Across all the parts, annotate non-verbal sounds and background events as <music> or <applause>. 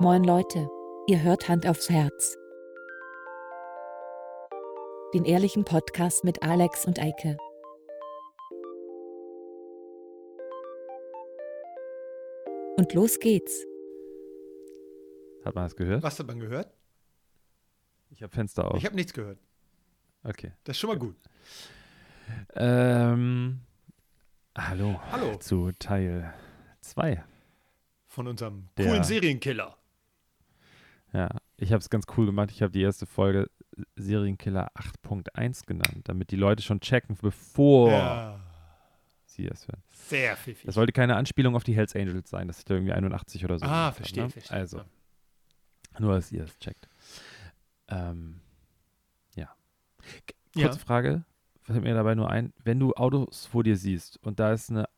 Moin Leute, ihr hört Hand aufs Herz. Den ehrlichen Podcast mit Alex und Eike. Und los geht's. Hat man das gehört? Was hat man gehört? Ich habe Fenster auf. Ich habe nichts gehört. okay. Das ist schon mal gut. Ähm, hallo. Hallo. Zu Teil 2. Von unserem Der- coolen Serienkiller. Ja, ich habe es ganz cool gemacht. Ich habe die erste Folge Serienkiller 8.1 genannt, damit die Leute schon checken, bevor Ja. sie das hören. Sehr pfiffig. Das sollte keine Anspielung auf die Hells Angels sein, dass ich da irgendwie 81 oder so. ah, verstehe, ne? verstehe. Also, Ja. nur, dass ihr es checkt. Ähm, ja. K- Ja. Kurze Frage, fällt mir dabei nur ein, wenn du Autos vor dir siehst und da ist eine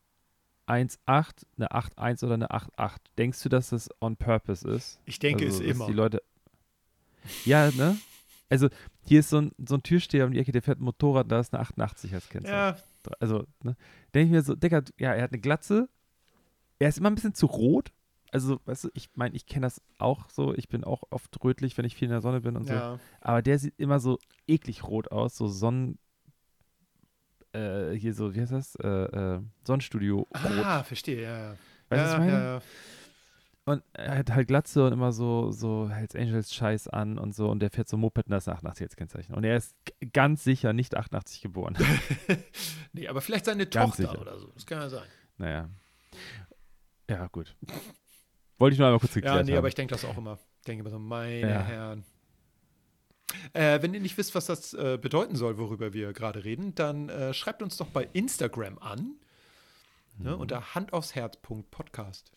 1.8, eine 8.1 oder eine 8.8, denkst du, dass das on purpose ist? Ich denke also, es immer. Die Leute. Ja, ne? Also, hier ist so ein, so ein Türsteher um die Ecke, der fährt ein Motorrad, da ist eine 88 als Kennzeichen. ja, Also, ne? Denke ich mir so, Digga, ja, er hat eine Glatze, er ist immer ein bisschen zu rot. Also, weißt du, ich meine, ich kenne das auch so, ich bin auch oft rötlich, wenn ich viel in der Sonne bin und so. ja. Aber der sieht immer so eklig rot aus, so Sonnen. Äh, hier so, wie heißt das? Äh, äh, Sonnenstudio. Ah, verstehe, ja. ja. Weißt du, was ich meine? ja, ja. Und er hat halt Glatze und immer so, so Hells Angels Scheiß an und so. Und der fährt so Moped und das ist ein 88 als Kennzeichen. Und er ist ganz sicher nicht 88 geboren. <laughs> nee, aber vielleicht seine Ganz Tochter sicher. oder so. Das kann ja sein. naja. Ja, gut. Wollte ich nur einmal kurz geklärt Ja, nee, haben. aber ich denke das auch immer. Ich denke immer so, meine Ja. Herren. Äh, wenn ihr nicht wisst, was das äh, bedeuten soll, worüber wir gerade reden, dann äh, schreibt uns doch bei Instagram an. Mhm. Ne, unter handaufsherz.podcast.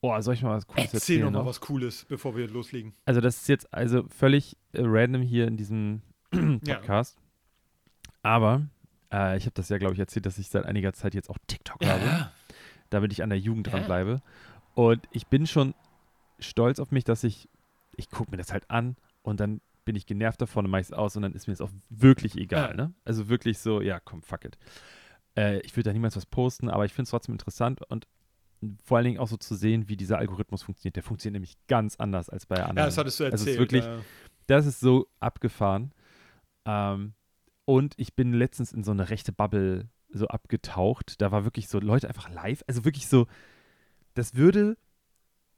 oh, soll ich mal was Cooles Erzähl erzählen? noch mal was Cooles, bevor wir loslegen. Also, das ist jetzt also völlig äh, random hier in diesem <clears throat> Ja. Podcast. Aber äh, ich habe das ja, glaube ich, erzählt, dass ich seit einiger Zeit jetzt auch TikTok habe. damit ich an der Jugend Ja. dranbleibe. Und ich bin schon stolz auf mich, dass ich, ich gucke mir das halt an und dann bin ich genervt davon und mache es aus und dann ist mir das auch wirklich egal. Ja. Ne? Also wirklich so, ja, komm, fuck it. Äh, ich würde da niemals was posten, aber ich finde es trotzdem interessant und vor allen Dingen auch so zu sehen, wie dieser Algorithmus funktioniert. Der funktioniert nämlich ganz anders als bei anderen. Ja, das hattest du Also es ist erzählt. wirklich- äh, Das ist so abgefahren. Ähm, und ich bin letztens in so eine rechte Bubble so abgetaucht. Da war wirklich so Leute einfach live. Also wirklich so, das würde,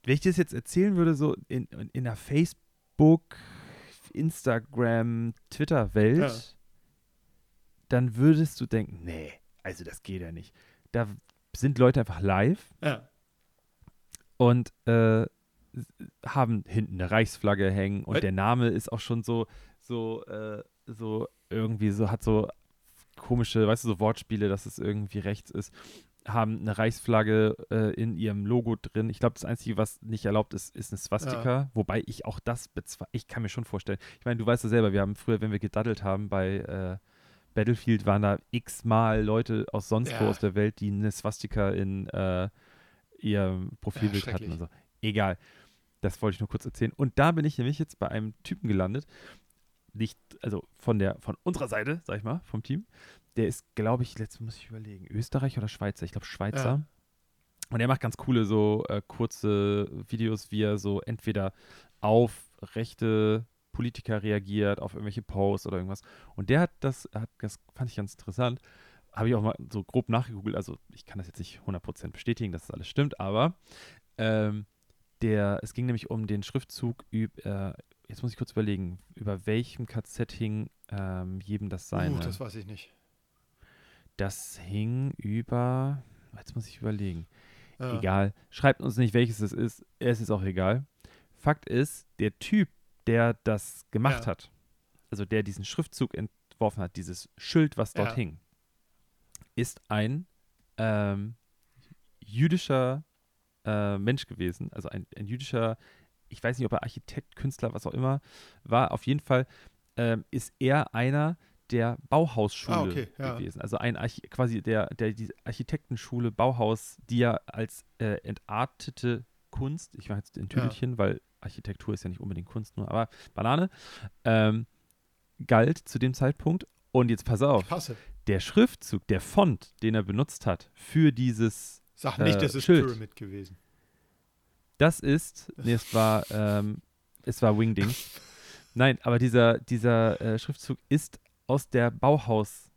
wenn ich das jetzt erzählen würde, so in, in der Facebook, Instagram, Twitter-Welt, Ja. dann würdest du denken, nee, also das geht ja nicht. Da sind Leute einfach live ja. und äh, haben hinten eine Reichsflagge hängen und Äh. der Name ist auch schon so, so, äh, so irgendwie so, hat so komische, weißt du, so Wortspiele, dass es irgendwie rechts ist, haben eine Reichsflagge äh, in ihrem Logo drin. Ich glaube, das Einzige, was nicht erlaubt ist, ist eine Swastika, wobei ich auch das bezweifle. Ich kann mir schon vorstellen. Ich meine, du weißt ja selber, wir haben früher, wenn wir gedaddelt haben bei äh, Battlefield, waren da x-mal Leute aus sonst wo Ja. aus der Welt, die eine Swastika in äh, ihrem Profilbild hatten schrecklich. und so. Egal. Das wollte ich nur kurz erzählen. Und da bin ich nämlich jetzt bei einem Typen gelandet. Nicht, also von der, von unserer Seite, sag ich mal, vom Team. Der ist, glaube ich, jetzt muss ich überlegen, Österreich oder Schweizer? Ich glaube Schweizer. Ja. Und er macht ganz coole, so äh, kurze Videos, wie er so entweder auf rechte Politiker reagiert, auf irgendwelche Posts oder irgendwas. Und der hat das, hat, das fand ich ganz interessant. Habe ich auch mal so grob nachgegoogelt. Also, ich kann das jetzt nicht 100% bestätigen, dass das alles stimmt, aber ähm, der, es ging nämlich um den Schriftzug, üb, äh, jetzt muss ich kurz überlegen, über welchem KZ hing ähm, jedem das seine. Uh, das weiß ich nicht. Das hing über, jetzt muss ich überlegen. Ja. Egal. Schreibt uns nicht, welches es ist. Es ist auch egal. Fakt ist, der Typ, der das gemacht Ja. hat, also der diesen Schriftzug entworfen hat, dieses Schild, was dort Ja. hing, ist ein ähm, jüdischer äh, Mensch gewesen. Also ein, ein jüdischer, ich weiß nicht, ob er Architekt, Künstler, was auch immer war. Auf jeden Fall ähm, ist er einer der Bauhausschule Ah, okay, ja. gewesen. Also ein Archi quasi der, der die Architektenschule Bauhaus, die ja als äh, entartete Kunst, ich mache jetzt in Tüdelchen, weil Architektur ist ja nicht unbedingt Kunst nur, aber Banane, ähm, galt zu dem Zeitpunkt. Und jetzt pass auf, der Schriftzug, der Font, den er benutzt hat für dieses, Sag nicht, Äh, das ist Schild. Pyramid gewesen. Das ist, nee, es war, ähm, es war Wingdings. <laughs> Nein, aber dieser, dieser äh, Schriftzug ist aus der Bauhaus,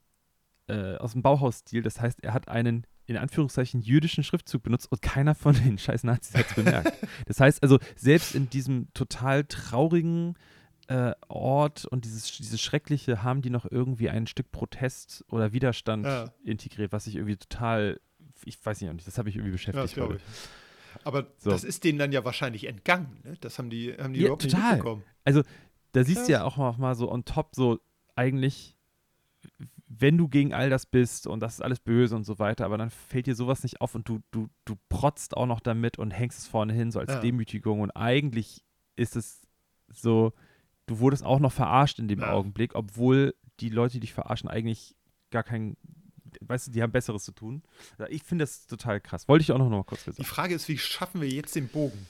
äh, aus dem Bauhausstil. Das heißt, er hat einen in Anführungszeichen jüdischen Schriftzug benutzt und keiner von den <laughs> scheiß Nazis hat es bemerkt. Das heißt also, selbst in diesem total traurigen äh, Ort und dieses, dieses Schreckliche haben die noch irgendwie ein Stück Protest oder Widerstand Ja. integriert, was ich irgendwie total, ich weiß nicht, das habe ich irgendwie Ja, beschäftigt. das heute. ich. Aber So. das ist denen dann ja wahrscheinlich entgangen. Ne? Das haben die, haben die Ja, überhaupt nicht total. mitbekommen. Da siehst du ja auch mal so on top, so eigentlich, wenn du gegen all das bist und das ist alles böse und so weiter, aber dann fällt dir sowas nicht auf und du, du, du protzt auch noch damit und hängst es vorne hin, so als Ja. Demütigung und eigentlich ist es so, du wurdest auch noch verarscht in dem Ja. Augenblick, obwohl die Leute, die dich verarschen, eigentlich gar kein, weißt du, die haben Besseres zu tun. Ich finde das total krass. Wollte ich auch noch mal kurz Die gesagt. Frage ist, wie schaffen wir jetzt den Bogen?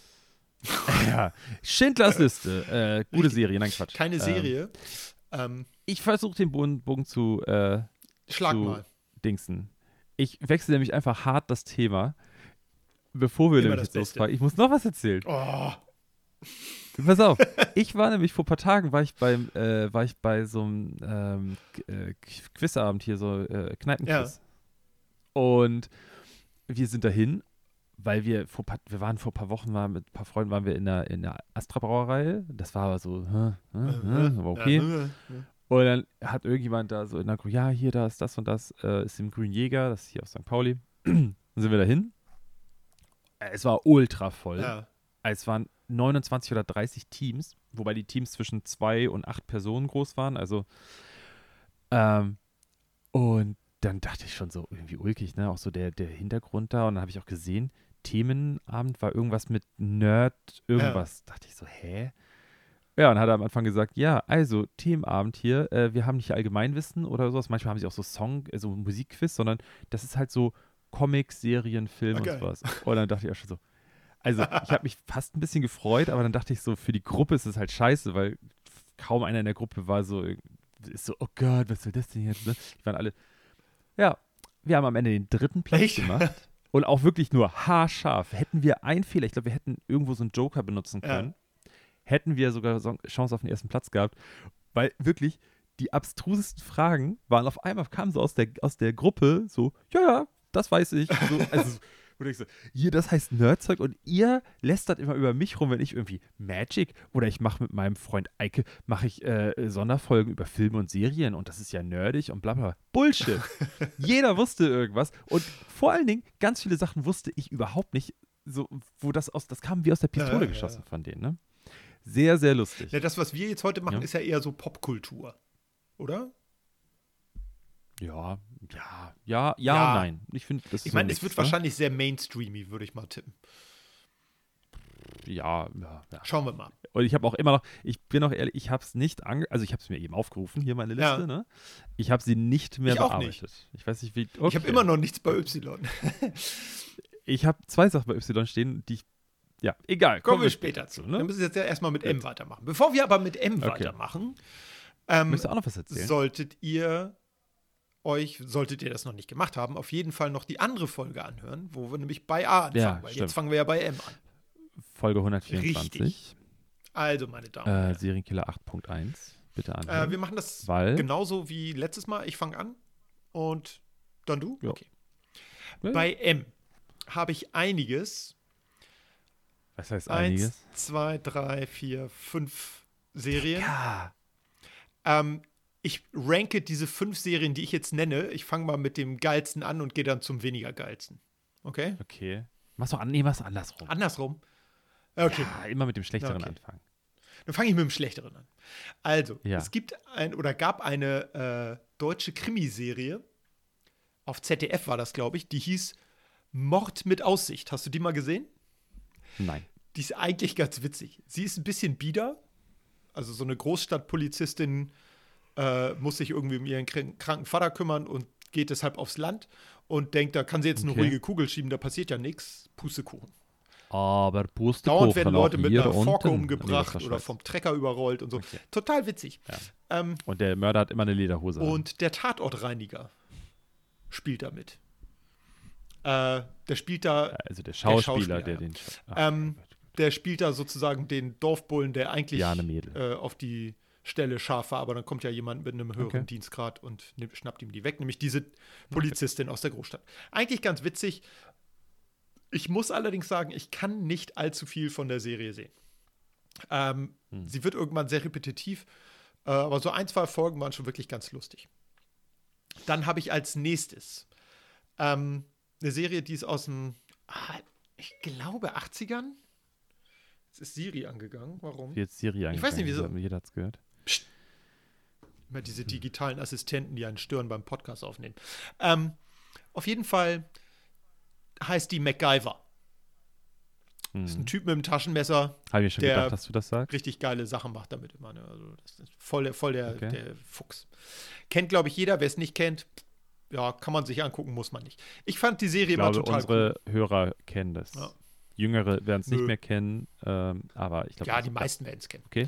<laughs> ja. Schindlers Liste, äh, gute. Serie, nein Quatsch. Keine Ähm, Serie. Ähm, ich versuche den Bogen, zu äh, schlag zu- mal. Dingsen. Ich wechsle nämlich einfach hart das Thema, bevor wir Immer nämlich das jetzt losfahren. Ich muss noch was erzählen. Oh, Pass auf, <laughs> ich war nämlich vor ein paar Tagen, war ich beim, äh, war ich bei so einem ähm, äh, Quizabend hier, so äh, Kneipenquiz. Und wir sind dahin, weil wir vor paar, wir waren vor ein paar Wochen, waren mit ein paar Freunden waren wir in der, in der Astra Brauerei. Das war aber so, hä, hä, hä, aber okay. Ja, ja. Und dann hat irgendjemand da so in der Gruppe, ja, hier, da ist das und das, äh, ist im Grün Jäger, das ist hier aus St. Pauli. <clears throat> dann sind wir dahin. Äh, Es war ultra voll. ja. Es waren 29 oder 30 Teams, wobei die Teams zwischen zwei und acht Personen groß waren. Also, ähm, und dann dachte ich schon so irgendwie ulkig, ne? Auch so der, der Hintergrund da. Und dann habe ich auch gesehen, Themenabend war irgendwas mit Nerd, irgendwas. Dachte ich so, hä? Ja, und hat er am Anfang gesagt, ja, also Themenabend hier, äh, wir haben nicht Allgemeinwissen oder sowas. Manchmal haben sie auch so Song, also Musikquiz, sondern das ist halt so Comics, Serien, Film Ah, und sowas. Und dann dachte ich auch schon so, also ich habe mich fast ein bisschen gefreut, aber dann dachte ich so, für die Gruppe ist es halt scheiße, weil kaum einer in der Gruppe war so, ist so, oh Gott, was soll das denn jetzt? Ne? Die waren alle, ja, wir haben am Ende den dritten Platz Echt? gemacht. Und auch wirklich nur haarscharf. Hätten wir einen Fehler, ich glaube, wir hätten irgendwo so einen Joker benutzen Ja. Hätten wir sogar so Chance auf den ersten Platz gehabt. Weil wirklich die abstrusesten Fragen waren auf einmal, kamen so aus der, aus der Gruppe so, ja, ja, das weiß ich. So, also, <laughs> wo ich so, hier, das heißt Nerdzeug und ihr lästert immer über mich rum, wenn ich irgendwie Magic oder ich mache mit meinem Freund Eike, mache ich äh, Sonderfolgen über Filme und Serien und das ist ja nerdig und bla bla. Bullshit. <laughs> Jeder wusste irgendwas und vor allen Dingen, ganz viele Sachen wusste ich überhaupt nicht, so, wo das aus, das kam wie aus der Ja, Pistole ja, geschossen ja. von denen, ne? Sehr, sehr lustig. Ja, das, was wir jetzt heute machen, Ja. ist ja eher so Popkultur. Oder? Ja, ja, ja, ja, Ja. nein. Ich finde, das ist Ich so ein meine, es Mix, wird ne? wahrscheinlich sehr mainstreamy, würde ich mal tippen. Ja, ja, ja. Schauen wir mal. Und ich habe auch immer noch, ich bin auch ehrlich, ich habe es nicht ange, also ich habe es mir eben aufgerufen, hier meine Liste, Ja. ne? Ich habe sie nicht mehr Ich bearbeitet. Ich weiß nicht, wie. Ich habe okay. immer noch nichts bei Y. <laughs> Ich habe zwei Sachen bei Y stehen, die ich. Ja, egal. Kommen wir später zu. ne? Wir müssen jetzt ja erstmal mit M weitermachen. Bevor wir aber mit M Okay. weitermachen, ähm, Möchtest du auch noch was erzählen? solltet ihr euch, solltet ihr das noch nicht gemacht haben, auf jeden Fall noch die andere Folge anhören, wo wir nämlich bei A anfangen, Ja, weil stimmt. jetzt fangen wir ja bei M an. Folge 124. Richtig. Also, meine Damen und Äh, Herren, Serienkiller 8.1. Bitte äh, anhören. wir machen das Weil- genauso wie letztes Mal. Ich fange an und dann du? Ja. Okay. Ja. Bei M habe ich einiges. Was heißt Eins, einiges? zwei, drei, vier, fünf Serien. Ja. Ähm, ich ranke diese fünf Serien, die ich jetzt nenne. Ich fange mal mit dem geilsten an und gehe dann zum weniger geilsten. Okay? Okay. Mach's doch an, nee, mach's andersrum. Andersrum. Okay, Ja, immer mit dem Schlechteren Okay. anfangen. dann fange ich mit dem Schlechteren an. Also, Ja. es gibt ein oder gab eine äh, deutsche Krimiserie. Auf ZDF war das, glaube ich. Die hieß Mord mit Aussicht. Hast du die mal gesehen? Nein. Die ist eigentlich ganz witzig. Sie ist ein bisschen bieder. Also so eine Großstadtpolizistin äh, muss sich irgendwie um ihren krank- kranken Vater kümmern und geht deshalb aufs Land und denkt, da kann sie jetzt eine Okay. ruhige Kugel schieben, da passiert ja nichts. Pustekuchen. Aber Pustekuchen Dauernd werden Leute mit einer. Forke umgebracht oder vom Trecker überrollt und so. Okay. Total witzig. Ja. Ähm, Und der Mörder hat immer eine Lederhose an. und der Tatortreiniger spielt da mit. Äh, der spielt da Also der Schauspieler, Schauspieler, der den. Ach, Ähm, der spielt da sozusagen den Dorfbullen, der eigentlich äh, auf die Stelle scharf war, aber dann kommt ja jemand mit einem höheren Okay. Dienstgrad und nimmt, schnappt ihm die weg, nämlich diese Polizistin aus der Großstadt. Eigentlich ganz witzig. Ich muss allerdings sagen, ich kann nicht allzu viel von der Serie sehen. Ähm, Hm. Sie wird irgendwann sehr repetitiv, äh, aber so ein, zwei Folgen waren schon wirklich ganz lustig. Dann habe ich als nächstes ähm, eine Serie, die ist aus dem, ah, ich glaube, 80ern. Jetzt ist Siri angegangen. Warum? Jetzt Siri Ich weiß nicht, angegangen, wieso. Jeder hat's gehört. Immer diese digitalen Assistenten, die einen stören beim Podcast aufnehmen. Ähm, auf jeden Fall heißt die MacGyver. Ist ein Hm. Typ mit einem Taschenmesser, Habe ich schon der- gedacht, dass du das sagst. richtig geile Sachen macht damit immer. Ne? Also das ist voll der, voll der, Okay. der Fuchs. Kennt, glaube ich, jeder. Wer es nicht kennt, ja, kann man sich angucken, muss man nicht. Ich fand die Serie Ich glaube, immer total unsere Hörer kennen das. Ja. Jüngere werden es nicht mehr kennen, ähm, aber ich cool. glaube. Ja, die meisten werden es kennen. Okay.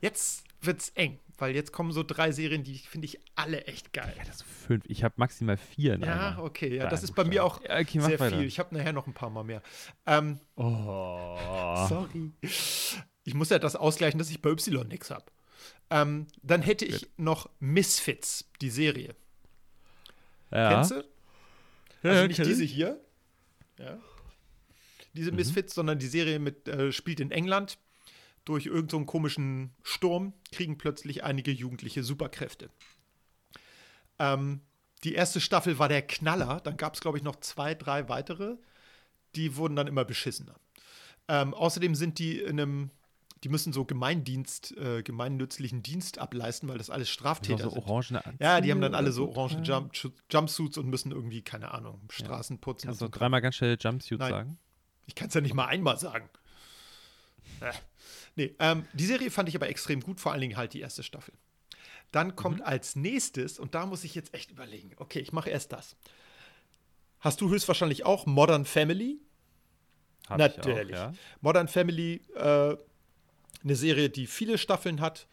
Jetzt wird's eng, weil jetzt kommen so drei Serien, die finde ich alle echt geil. Ja, das fünf. Ich habe maximal vier in Ja, okay, ja, das ist bei mir auch. Ja, okay, sehr weiter. viel. Ich habe nachher noch ein paar Mal mehr. Ähm, Oh. <laughs> Sorry. Ich muss ja das ausgleichen, dass ich bei Y nichts habe. Ähm, dann hätte ich noch Misfits, die Serie. Ja. Kennst du? Also ja, nicht diese hier. Ja. Diese Mhm. Misfits, sondern die Serie mit, äh, spielt in England. Durch irgendeinen so komischen Sturm kriegen plötzlich einige Jugendliche Superkräfte. Ähm, die erste Staffel war der Knaller. Dann gab es, glaube ich, noch zwei, drei weitere. Die wurden dann immer beschissener. Ähm, außerdem sind die in einem, die müssen so Gemeindienst, äh, gemeinnützlichen Dienst ableisten, weil das alles Straftäter war so sind. orangene Anzüge Ja, die haben dann alle so orange Ja. Jump Jumpsuits und müssen irgendwie, keine Ahnung, Straßen putzen. Kannst du dreimal ganz schnell Jumpsuit Nein. sagen? Ich kann es ja nicht mal einmal sagen. Äh. Nee, ähm, die Serie fand ich aber extrem gut, vor allen Dingen halt die erste Staffel. Dann kommt als nächstes, und da muss ich jetzt echt überlegen, okay, ich mache erst das. Hast du höchstwahrscheinlich auch Modern Family? Hab Natürlich. Ich auch, ja. Modern Family, äh, eine Serie, die viele Staffeln hat,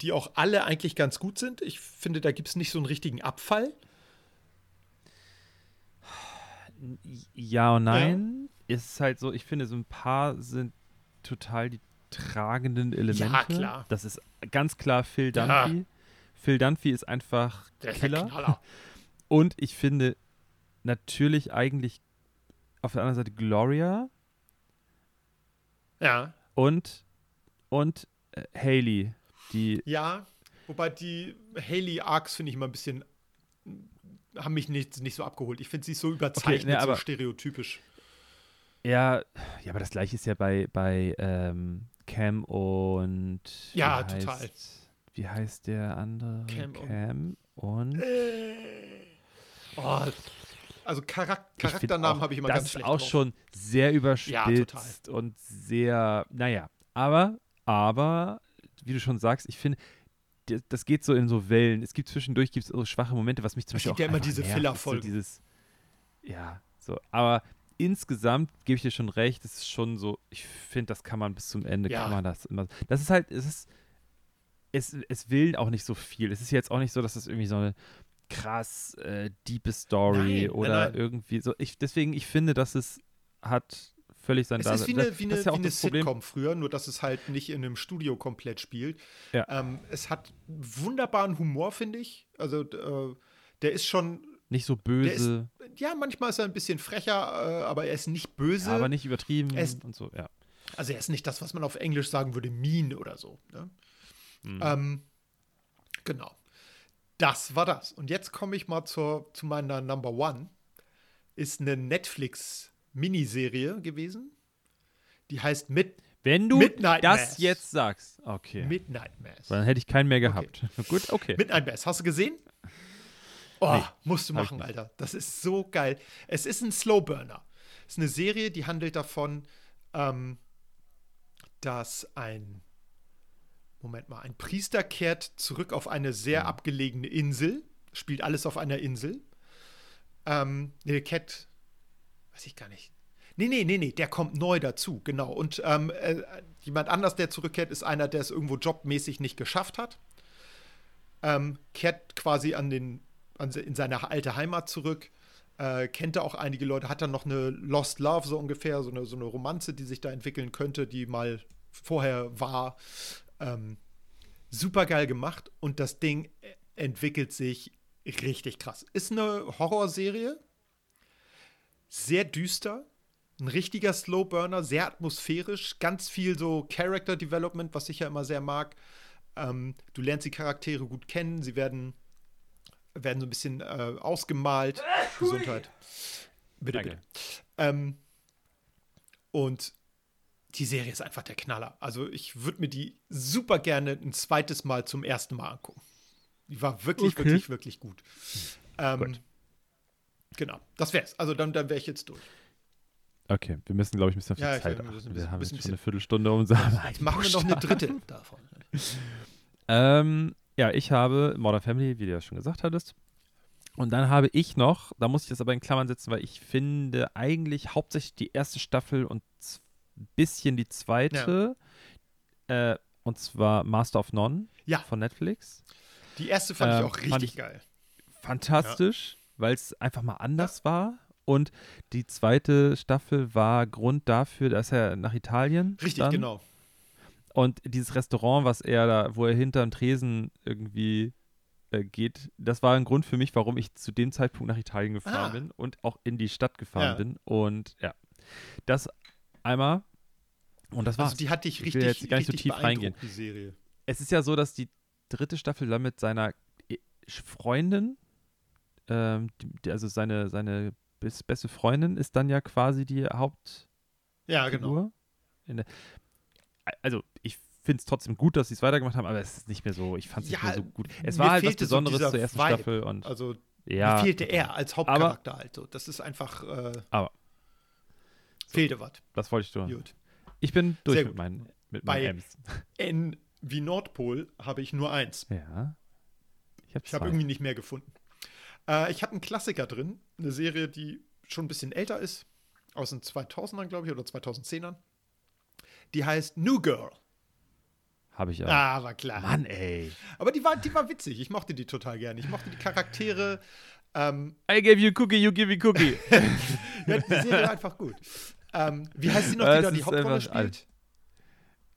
die auch alle eigentlich ganz gut sind. Ich finde, da gibt es nicht so einen richtigen Abfall. Ja und nein. Ist halt so, ich finde, so ein paar sind total die tragenden Elemente. Ja, klar. Das ist ganz klar Phil Ja. Dunphy. Phil Dunphy ist einfach der Killer. Knaller. <laughs> Und ich finde natürlich eigentlich auf der anderen Seite Gloria Ja. und, und äh, Haley, die Ja, wobei die Haley Arcs finde ich immer ein bisschen haben mich nicht, nicht so abgeholt. Ich finde sie ist so überzeichnet, ne, aber- so stereotypisch. Ja, ja, aber das gleiche ist ja bei, bei ähm, Cam und Ja, wie total. Heißt, wie heißt der andere? Cam und- Cam und Oh, also Charak Charakternamen habe ich immer das ganz ist schlecht auch drauf. schon sehr überspitzt und sehr, naja, aber, aber, wie du schon sagst, ich finde, das geht so in so Wellen. Es gibt zwischendurch gibt's so schwache Momente, was mich zum Es Beispiel gibt auch ja immer diese Filler-Folgen. So dieses, ja, so, aber insgesamt gebe ich dir schon recht, es ist schon so, ich finde, das kann man bis zum Ende, Ja. kann man das immer, das ist halt, es ist, es, es will auch nicht so viel. Es ist jetzt auch nicht so, dass es irgendwie so eine krass äh, diepe Story nein, oder nein. irgendwie so. Ich, deswegen, ich finde, dass es hat völlig sein Es ist wie Das- eine, wie eine, ist ja wie eine. Sitcom früher, nur dass es halt nicht in einem Studio komplett spielt. Ja. Ähm, es hat wunderbaren Humor, finde ich. Also äh, der ist schon, Nicht so der ist, böse, ja, manchmal ist er ein bisschen frecher, äh, aber er ist nicht böse. aber nicht übertrieben Es- und so, ja. Also er ist nicht das, was man auf Englisch sagen würde, mean oder so. Ne? Mhm. Ähm, genau. Das war das. Und jetzt komme ich mal zur, zu meiner Number One. Ist eine Netflix-Miniserie gewesen. Die heißt Mid Wenn du Midnight das Mass. jetzt sagst, okay. Midnight Mass. Dann hätte ich keinen mehr gehabt. <laughs> Gut, okay. Midnight Mass. Hast du gesehen? Oh, Nee, musst du machen. Alter. Das ist so geil. Es ist ein Slowburner. Es ist eine Serie, die handelt davon, ähm, dass ein Moment mal, ein Priester kehrt zurück auf eine Mhm. sehr abgelegene Insel, spielt alles auf einer Insel. Ähm, nee, der kehrt, weiß ich gar nicht. Nee, nee, nee, nee, der kommt neu dazu, genau. Und ähm, äh, jemand anders, der zurückkehrt, ist einer, der es irgendwo jobmäßig nicht geschafft hat. Ähm, kehrt quasi an den, an, in seine alte Heimat zurück, Äh, kennt er auch einige Leute, hat dann noch eine Lost Love so ungefähr, so eine, so eine Romanze, die sich da entwickeln könnte, die mal vorher war. Ähm, super geil gemacht und das Ding entwickelt sich richtig krass. Ist eine Horrorserie, sehr düster, ein richtiger Slowburner, sehr atmosphärisch, ganz viel so Character Development, was ich ja immer sehr mag. Ähm, du lernst die Charaktere gut kennen, sie werden, werden so ein bisschen äh, ausgemalt. <laughs> Gesundheit. Bitte, Danke. bitte. Ähm, und die Serie ist einfach der Knaller. Also ich würde mir die super gerne ein zweites Mal zum ersten Mal angucken. Die war wirklich, Okay. wirklich, wirklich gut. Ähm, Gut. Genau, das wär's. Also dann, dann wäre ich jetzt durch. Okay, wir müssen, glaube ich, ein bisschen auf die Ja, ich Zeit glaube, wir ein Wir bisschen- haben bisschen- jetzt schon eine Viertelstunde um Jetzt machen wir noch eine dritte <laughs> davon. Ähm, ja, ich habe Modern Family, wie du ja schon gesagt hattest. Und dann habe ich noch, da muss ich das aber in Klammern setzen, weil ich finde eigentlich hauptsächlich die erste Staffel und ein bisschen die zweite. Äh, und zwar Master of None Ja. von Netflix. Die erste fand ich Ähm, auch fand richtig ich- geil. Fantastisch, weil es einfach mal anders war. Und die zweite Staffel war Grund dafür, dass er nach Italien Richtig, dann, genau. Und dieses Restaurant, was er da, wo er hinterm Tresen irgendwie äh, geht, das war ein Grund für mich, warum ich zu dem Zeitpunkt nach Italien gefahren Ah. bin und auch in die Stadt gefahren Ja. bin. Und ja, das einmal. Und das war's. Also die hat dich Ich will richtig, jetzt gar nicht so richtig tief reingehen. beeindruckt, die Serie. es ist ja so, dass die dritte Staffel dann mit seiner äh, Freundin, ähm, die, also seine, seine bes- beste Freundin ist dann ja quasi die Hauptfigur. Ja, genau. Der, also ich finde es trotzdem gut, dass sie es weitergemacht haben, aber es ist nicht mehr so, ich fand es nicht Ja, mehr so gut. Es war halt was so Besonderes dieser zur ersten Vibe. Staffel und Also ja. mir fehlte er als Hauptcharakter halt so. Das ist einfach äh, Aber- fehlte was. Das wollte ich tun. Gut. Ich bin durch Sehr mit meinen, mit Bei- meinen M's. <laughs> N wie Nordpol habe ich nur eins. Ja. Ich habe zwei. irgendwie nicht mehr gefunden. Äh, ich habe einen Klassiker drin, eine Serie, die schon ein bisschen älter ist, aus den 2000ern, glaube ich, oder 2010ern. Die heißt New Girl. Habe ich auch. Ah, war klar. Mann, ey. Aber die war, die war witzig. Ich mochte die total gerne. Ich mochte die Charaktere. Ähm, I gave you a cookie, you give me cookie. <laughs> ja, die Serie war einfach gut. Ähm, wie heißt sie noch, die da die Hauptrolle spielt?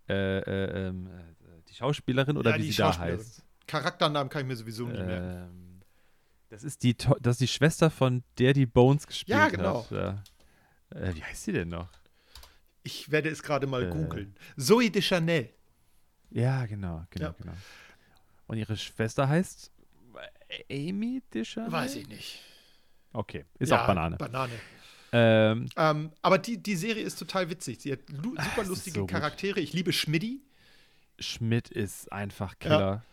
äh, äh, ähm, äh, die Schauspielerin oder Ja, wie sie da heißt. Charakternamen kann ich mir sowieso nicht merken. Das ist die To- das ist die Schwester von der die Bones gespielt Ja, genau. hat. Ja. Äh, wie heißt sie denn noch? Ich werde es gerade mal Äh. googeln. Zoe de Chanel. Ja, genau, genau, Ja. genau. Und ihre Schwester heißt Amy Discher? Weiß ich nicht. Okay, ist Ja, auch Banane. Banane. Ähm, Ähm, aber die, die Serie ist total witzig. Sie hat lu super lustige so gut. Charaktere. Ich liebe Schmidti. Schmidt ist einfach Killer.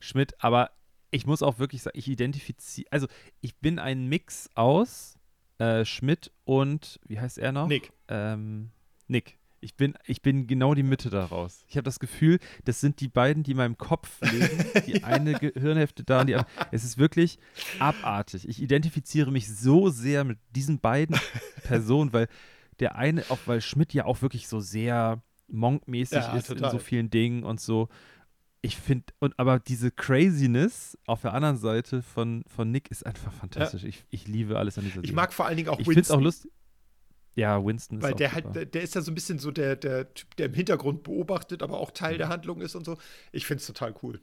Schmidt, aber ich muss auch wirklich sagen, ich identifiziere, also ich bin ein Mix aus äh, Schmidt und, wie heißt er noch? Nick. Ähm, Nick. Ich bin, ich bin genau die Mitte daraus. Ich habe das Gefühl, das sind die beiden, die in meinem Kopf leben. Die <laughs> eine Gehirnhälfte da und die andere. Es ist wirklich abartig. Ich identifiziere mich so sehr mit diesen beiden <laughs> Personen, weil der eine, auch weil Schmidt ja auch wirklich so sehr monkmäßig Ja, ist in total. so vielen Dingen und so. Ich finde, und aber diese Craziness auf der anderen Seite von, von Nick ist einfach fantastisch. Ich, ich liebe alles an dieser Ich Serie. mag vor allen Dingen auch ich finde es auch Winston. lustig. Ja, Winston ist Weil auch der super. halt, der, ist ja so ein bisschen so der, der Typ, der im Hintergrund beobachtet, aber auch Mhm. Teil der Handlung ist und so. Ich finde es total cool.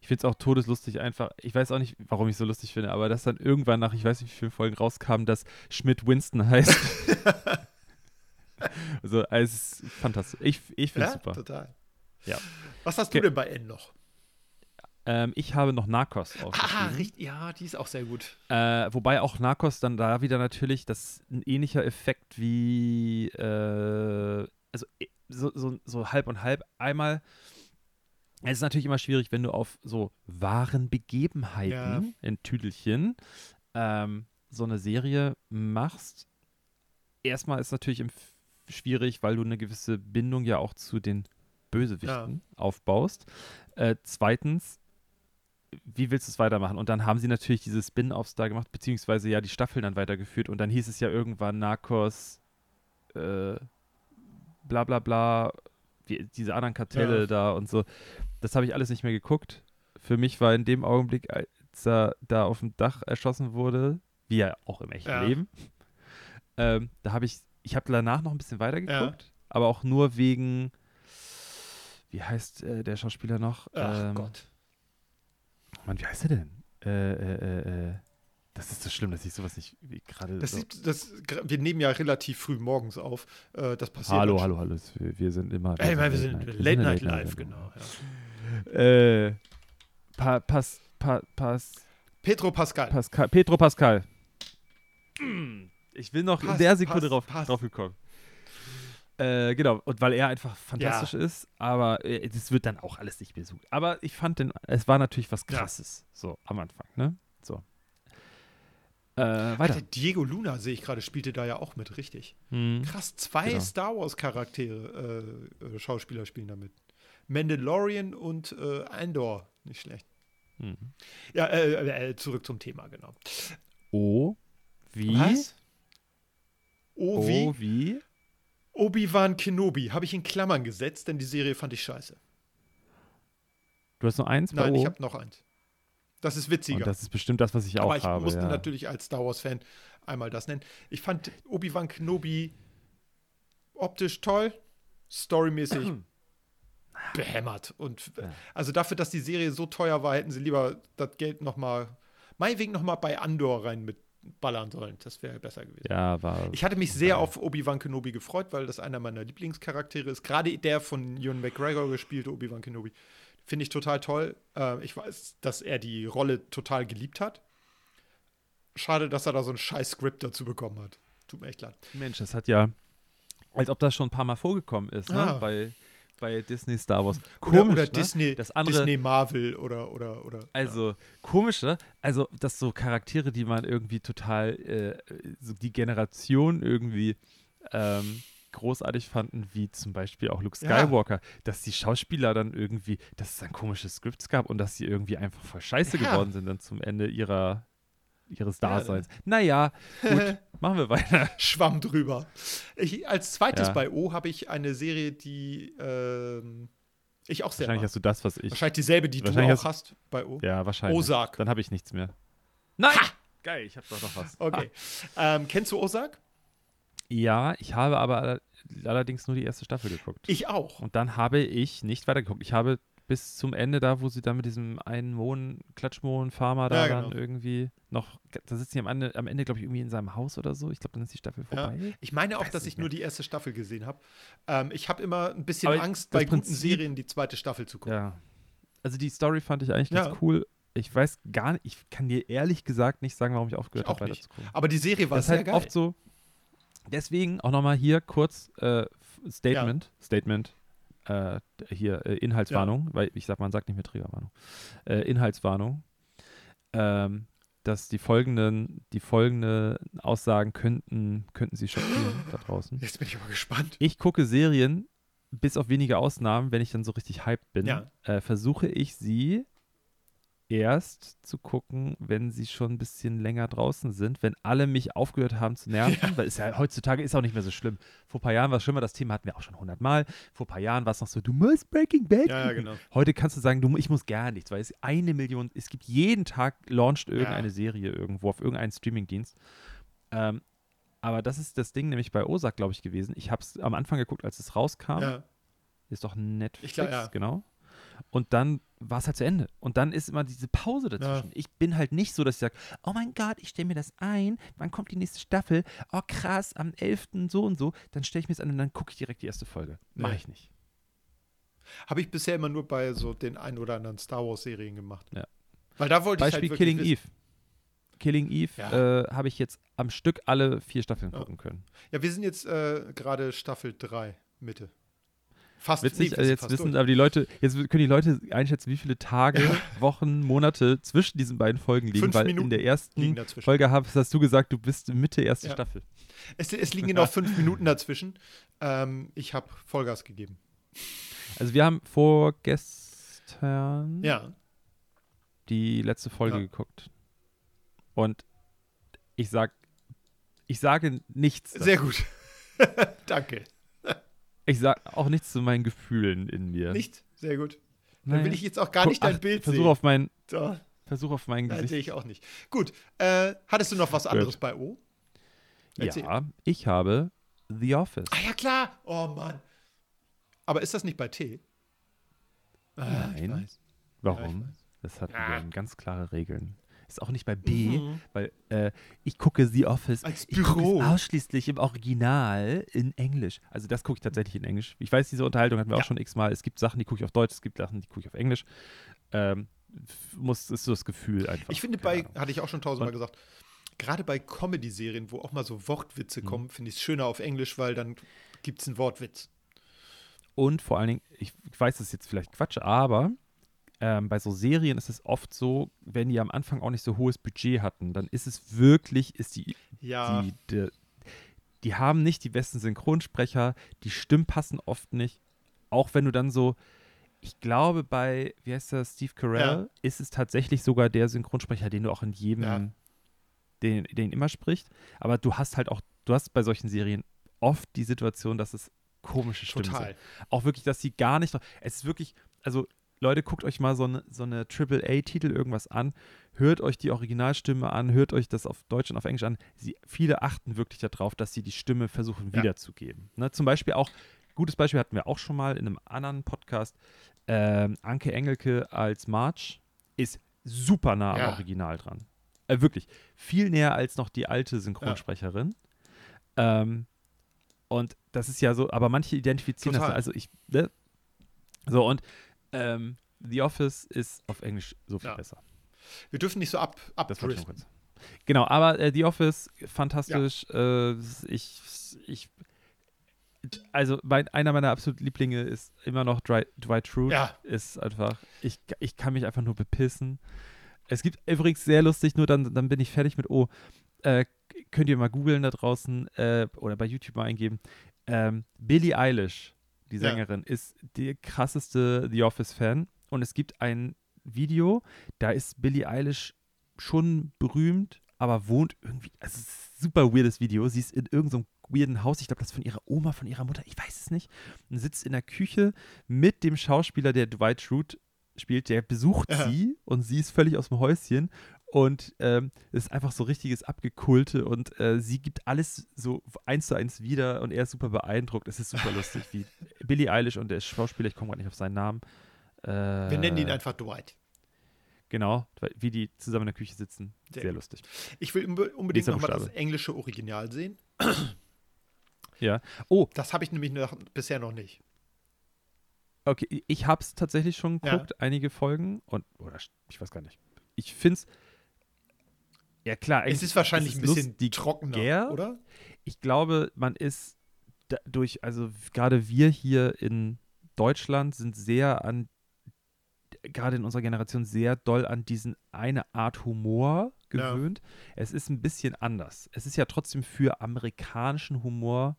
Ich finde es auch todeslustig einfach. Ich weiß auch nicht, warum ich es so lustig finde, aber dass dann irgendwann nach, ich weiß nicht wie vielen Folgen rauskam, dass Schmidt Winston heißt. <laughs> <laughs> also, es ist fantastisch. Ich, ich finde es Ja, super. total. Ja. Was hast Okay. du denn bei N noch? Ähm, ich habe noch Narcos Ah, aufgeschrieben. richtig. Ja, die ist auch sehr gut. Äh, wobei auch Narcos dann da wieder natürlich das ein ähnlicher Effekt wie äh, also eh, so, so, so halb und halb. Einmal es ist natürlich immer schwierig, wenn du auf so wahren Begebenheiten Ja. in Tüdelchen ähm, so eine Serie machst. Erstmal ist natürlich im F- schwierig, weil du eine gewisse Bindung ja auch zu den Bösewichten aufbaust. Äh, zweitens, wie willst du es weitermachen? Und dann haben sie natürlich diese Spin-Offs da gemacht, beziehungsweise ja die Staffeln dann weitergeführt und dann hieß es ja irgendwann Narcos, äh, bla bla bla, wie, diese anderen Kartelle Ja. da und so. Das habe ich alles nicht mehr geguckt. Für mich war in dem Augenblick, als er da auf dem Dach erschossen wurde, wie ja auch im echten Ja. Leben. Ähm, da habe ich, ich habe danach noch ein bisschen weitergeguckt, aber auch nur wegen, wie heißt äh, der Schauspieler noch? Ach ähm, Gott. Mann, wie heißt er denn? Äh, äh, äh, äh, das ist so schlimm, dass ich sowas nicht wie gerade Das so. sieht, das, wir nehmen ja relativ früh morgens auf. Äh, das passiert. Hallo, hallo, hallo. Wir, wir sind immer. Ey, wir sind Late Late Night, eine Live, genau. Ja. Äh, pa, Pas, pa, Pas, Pedro Pascal. Pascal, Pedro Pascal. Ich will noch in Passt, der Sekunde passt, drauf, passt. drauf gekommen. Äh, genau, und weil er einfach fantastisch ist, aber äh, das wird dann auch alles nicht gut. Aber ich fand den, es war natürlich was Ja. krasses, so am Anfang, ne? So. Äh, weiter. der Diego Luna, sehe ich gerade, spielte da ja auch mit, richtig. Hm. Krass, zwei Genau. Star Wars-Charaktere, äh, äh, Schauspieler spielen damit. Mandalorian und äh, Andor, nicht schlecht. Hm. Ja, äh, äh, zurück zum Thema, genau. O wie? Was? Oh, wie? O wie? Obi-Wan Kenobi habe ich in Klammern gesetzt, denn die Serie fand ich scheiße. Du hast nur eins Nein, ich habe noch eins. Das ist witziger. Und das ist bestimmt das, was ich Aber auch ich habe. musste ja. natürlich als Star Wars-Fan einmal das nennen. Ich fand Obi-Wan Kenobi optisch toll, storymäßig <clears throat> behämmert. Und Ja. also dafür, dass die Serie so teuer war, hätten sie lieber das Geld nochmal, meinetwegen nochmal bei Andor rein mitballern sollen. Das wäre besser gewesen. Ja, war. Ich hatte mich sehr auf Obi-Wan Kenobi gefreut, weil das einer meiner Lieblingscharaktere ist. Gerade der von Ewan McGregor gespielte Obi-Wan Kenobi. Finde ich total toll. Äh, ich weiß, dass er die Rolle total geliebt hat. Schade, dass er da so ein scheiß Skript dazu bekommen hat. Tut mir echt leid. Mensch, das hat ja, als ob das schon ein paar Mal vorgekommen ist, ne? Ah. bei, bei Disney Star Wars. Oder, Komisch, oder ne? Disney, Das andere, Disney Marvel oder, oder, oder. also komisch, ne? Also, dass so Charaktere, die man irgendwie total, äh, so die Generation irgendwie ähm, großartig fanden, wie zum Beispiel auch Luke Ja. Skywalker, dass die Schauspieler dann irgendwie, dass es dann komische Skripts gab und dass sie irgendwie einfach voll scheiße Ja. geworden sind dann zum Ende ihrer ihres Ja, Daseins. naja, gut, <laughs> machen wir weiter. Schwamm drüber. Ich, als zweites Ja. bei O habe ich eine Serie, die ähm, ich auch sehr Wahrscheinlich mag. hast du das, was ich. Wahrscheinlich dieselbe, die du Wahrscheinlich auch hast bei O. Ja, wahrscheinlich. Ozark. Dann habe ich nichts mehr. Nein! Geil, ich habe doch noch was. <laughs> Okay. Ähm, kennst du Ozark? Ja, ich habe aber aller- allerdings nur die erste Staffel geguckt. Ich auch. Und dann habe ich nicht weitergeguckt. Ich habe bis zum Ende da, wo sie dann mit diesem einen Mohn, Klatschmohn-Farmer da Ja, dann genau. irgendwie noch, da sitzen die am Ende, am Ende glaube ich, irgendwie in seinem Haus oder so. Ich glaube, dann ist die Staffel Ja. vorbei. Ich meine auch, Weiß dass ich nur die erste Staffel gesehen habe. Ähm, ich habe immer ein bisschen Aber Angst, bei guten Prinzip- Serien die zweite Staffel zu gucken. Ja. Also die Story fand ich eigentlich Ja. ganz cool. Ich weiß gar nicht, ich kann dir ehrlich gesagt nicht sagen, warum ich aufgehört habe, nicht. weiterzugucken. Aber die Serie war das sehr halt geil. oft so. Deswegen auch nochmal hier kurz äh, Statement, Statement, äh, hier äh, Inhaltswarnung, weil ich sag, man sagt nicht mehr Triggerwarnung. Äh, Inhaltswarnung, ähm, dass die folgenden, die folgenden Aussagen könnten, könnten sie schockieren da draußen. Jetzt bin ich aber gespannt. Ich gucke Serien, bis auf wenige Ausnahmen, wenn ich dann so richtig hyped bin, Ja. äh, versuche ich sie erst zu gucken, wenn sie schon ein bisschen länger draußen sind, wenn alle mich aufgehört haben zu nerven, weil es ja heutzutage ist auch nicht mehr so schlimm. Vor ein paar Jahren war es schlimmer, das Thema hatten wir auch schon hundertmal. Vor ein paar Jahren war es noch so, du musst Breaking Bad Ja, ja, genau. Heute kannst du sagen, du, ich muss gar nichts, weil es eine Million, es gibt jeden Tag launcht irgendeine Ja. Serie irgendwo auf irgendeinen Streamingdienst. Ähm, aber das ist das Ding nämlich bei Ozark, glaube ich, gewesen. Ich habe es am Anfang geguckt, als es rauskam. Ja. Ist doch Netflix, Ich glaub, ja. genau. Und dann war es halt zu Ende. Und dann ist immer diese Pause dazwischen. Ich bin halt nicht so, dass ich sage, oh mein Gott, ich stelle mir das ein, wann kommt die nächste Staffel? Oh krass, am 11. so und so. Dann stelle ich mir das an und dann gucke ich direkt die erste Folge. Mache ich nicht. Habe ich bisher immer nur bei so den ein oder anderen Star Wars-Serien gemacht. Ja. Weil da wollte Beispiel ich halt Killing Eve. Killing Eve Ja. äh, habe ich jetzt am Stück alle vier Staffeln Ja. gucken können. Ja, wir sind jetzt äh, gerade Staffel 3, Mitte. Fast Witzig, nee, also jetzt wissen durch. aber die Leute, jetzt können die Leute einschätzen, wie viele Tage, Wochen, Monate zwischen diesen beiden Folgen liegen, Fünf weil Minuten in der ersten. Folge hast, hast du gesagt, du bist Mitte erste Ja. Staffel. Es, es liegen genau <laughs> fünf Minuten dazwischen. Ähm, ich habe Vollgas gegeben. Also wir haben vorgestern Ja. die letzte Folge Ja. geguckt. Und ich sag, ich sage nichts. Sehr gut. <laughs> Danke. Ich sag auch nichts zu meinen Gefühlen in mir. Nicht? Sehr gut. Dann Naja. will ich jetzt auch gar Guck, nicht dein ach, Bild Versuch sehen. auf mein, So. Versuch auf mein Nein, Gesicht. sehe ich auch nicht. Gut, äh, hattest du noch was anderes bei O? Erzähl. ja, ich habe The Office. Ah ja, klar. Oh Mann. Aber ist das nicht bei T? Ah, Nein. Warum? Ja, das hat ähm, ganz klare Regeln. Ist auch nicht bei B, Mhm. weil äh, ich gucke The Office. Als Ich gucke Büro. ausschließlich im Original in Englisch. Also das gucke ich tatsächlich in Englisch. Ich weiß, diese Unterhaltung hatten wir Ja. auch schon x-mal. Es gibt Sachen, die gucke ich auf Deutsch, es gibt Sachen, die gucke ich auf Englisch. Ähm, muss, ist so das Gefühl einfach. Ich finde bei, Ahnung. hatte ich auch schon tausendmal Und- gesagt, gerade bei Comedy-Serien, wo auch mal so Wortwitze Mhm. kommen, finde ich es schöner auf Englisch, weil dann gibt es einen Wortwitz. Und vor allen Dingen, ich weiß, das ist jetzt vielleicht Quatsch, aber ähm, bei so Serien ist es oft so, wenn die am Anfang auch nicht so hohes Budget hatten, dann ist es wirklich, ist die, Ja, die, die, die haben nicht die besten Synchronsprecher, die Stimmen passen oft nicht. Auch wenn du dann so, ich glaube, bei, wie heißt der, Steve Carell, ist es tatsächlich sogar der Synchronsprecher, den du auch in jedem, Ja. den, den immer spricht. Aber du hast halt auch, du hast bei solchen Serien oft die Situation, dass es komische Stimmen sind total. auch wirklich, dass sie gar nicht. Es ist wirklich, also Leute, guckt euch mal so eine, so eine AAA-Titel irgendwas an, hört euch die Originalstimme an, hört euch das auf Deutsch und auf Englisch an. Sie, viele achten wirklich darauf, dass sie die Stimme versuchen Ja. wiederzugeben. Ne, zum Beispiel auch, gutes Beispiel hatten wir auch schon mal in einem anderen Podcast, ähm, Anke Engelke als March ist super nah Ja. am Original dran. Äh, wirklich. Viel näher als noch die alte Synchronsprecherin. Ähm, und das ist ja so, aber manche identifizieren Total. das. Also ich, ne? So, und ähm, The Office ist auf Englisch so viel Ja. besser. Wir dürfen nicht so ab, Das wollte ich kurz. Genau, aber äh, The Office, fantastisch. Äh, ich, ich, also mein, einer meiner absoluten Lieblinge ist immer noch Dry, Dwight Schrute. Ja. Ist einfach, ich, ich kann mich einfach nur bepissen. Es gibt übrigens sehr lustig, nur dann, dann bin ich fertig mit O. Äh, könnt ihr mal googeln da draußen äh, oder bei YouTube mal eingeben. Ähm, Billie Eilish, die Ja. Sängerin, ist die krasseste The Office-Fan. Und es gibt ein Video, da ist Billie Eilish schon berühmt, aber wohnt irgendwie, also es ist ein super weirdes Video. Sie ist in irgendeinem weirden Haus, ich glaube, das ist von ihrer Oma, von ihrer Mutter, ich weiß es nicht, und sitzt in der Küche mit dem Schauspieler, der Dwight Schrute spielt, der besucht Ja. sie und sie ist völlig aus dem Häuschen und ähm, es ist einfach so richtiges Abgekulte und äh, sie gibt alles so eins zu eins wieder und er ist super beeindruckt. Es ist super lustig, wie <laughs> Billie Eilish und der Schauspieler, ich komme gerade nicht auf seinen Namen. Äh, Wir nennen ihn einfach Dwight. Genau, wie die zusammen in der Küche sitzen. Sehr Sehr lustig. Ich will unbe- unbedingt nochmal das englische Original sehen. Ja. Oh, Das habe ich nämlich noch, bisher noch nicht. okay, ich habe es tatsächlich schon Ja. geguckt, einige Folgen und oder ich weiß gar nicht. Ich finde es ja klar, Es ist wahrscheinlich es ein ist bisschen lustig. trockener, oder? Ich glaube, man ist durch, also gerade wir hier in Deutschland sind sehr an, gerade in unserer Generation, sehr doll an diesen eine Art Humor Ja. gewöhnt. Es ist ein bisschen anders. Es ist ja trotzdem für amerikanischen Humor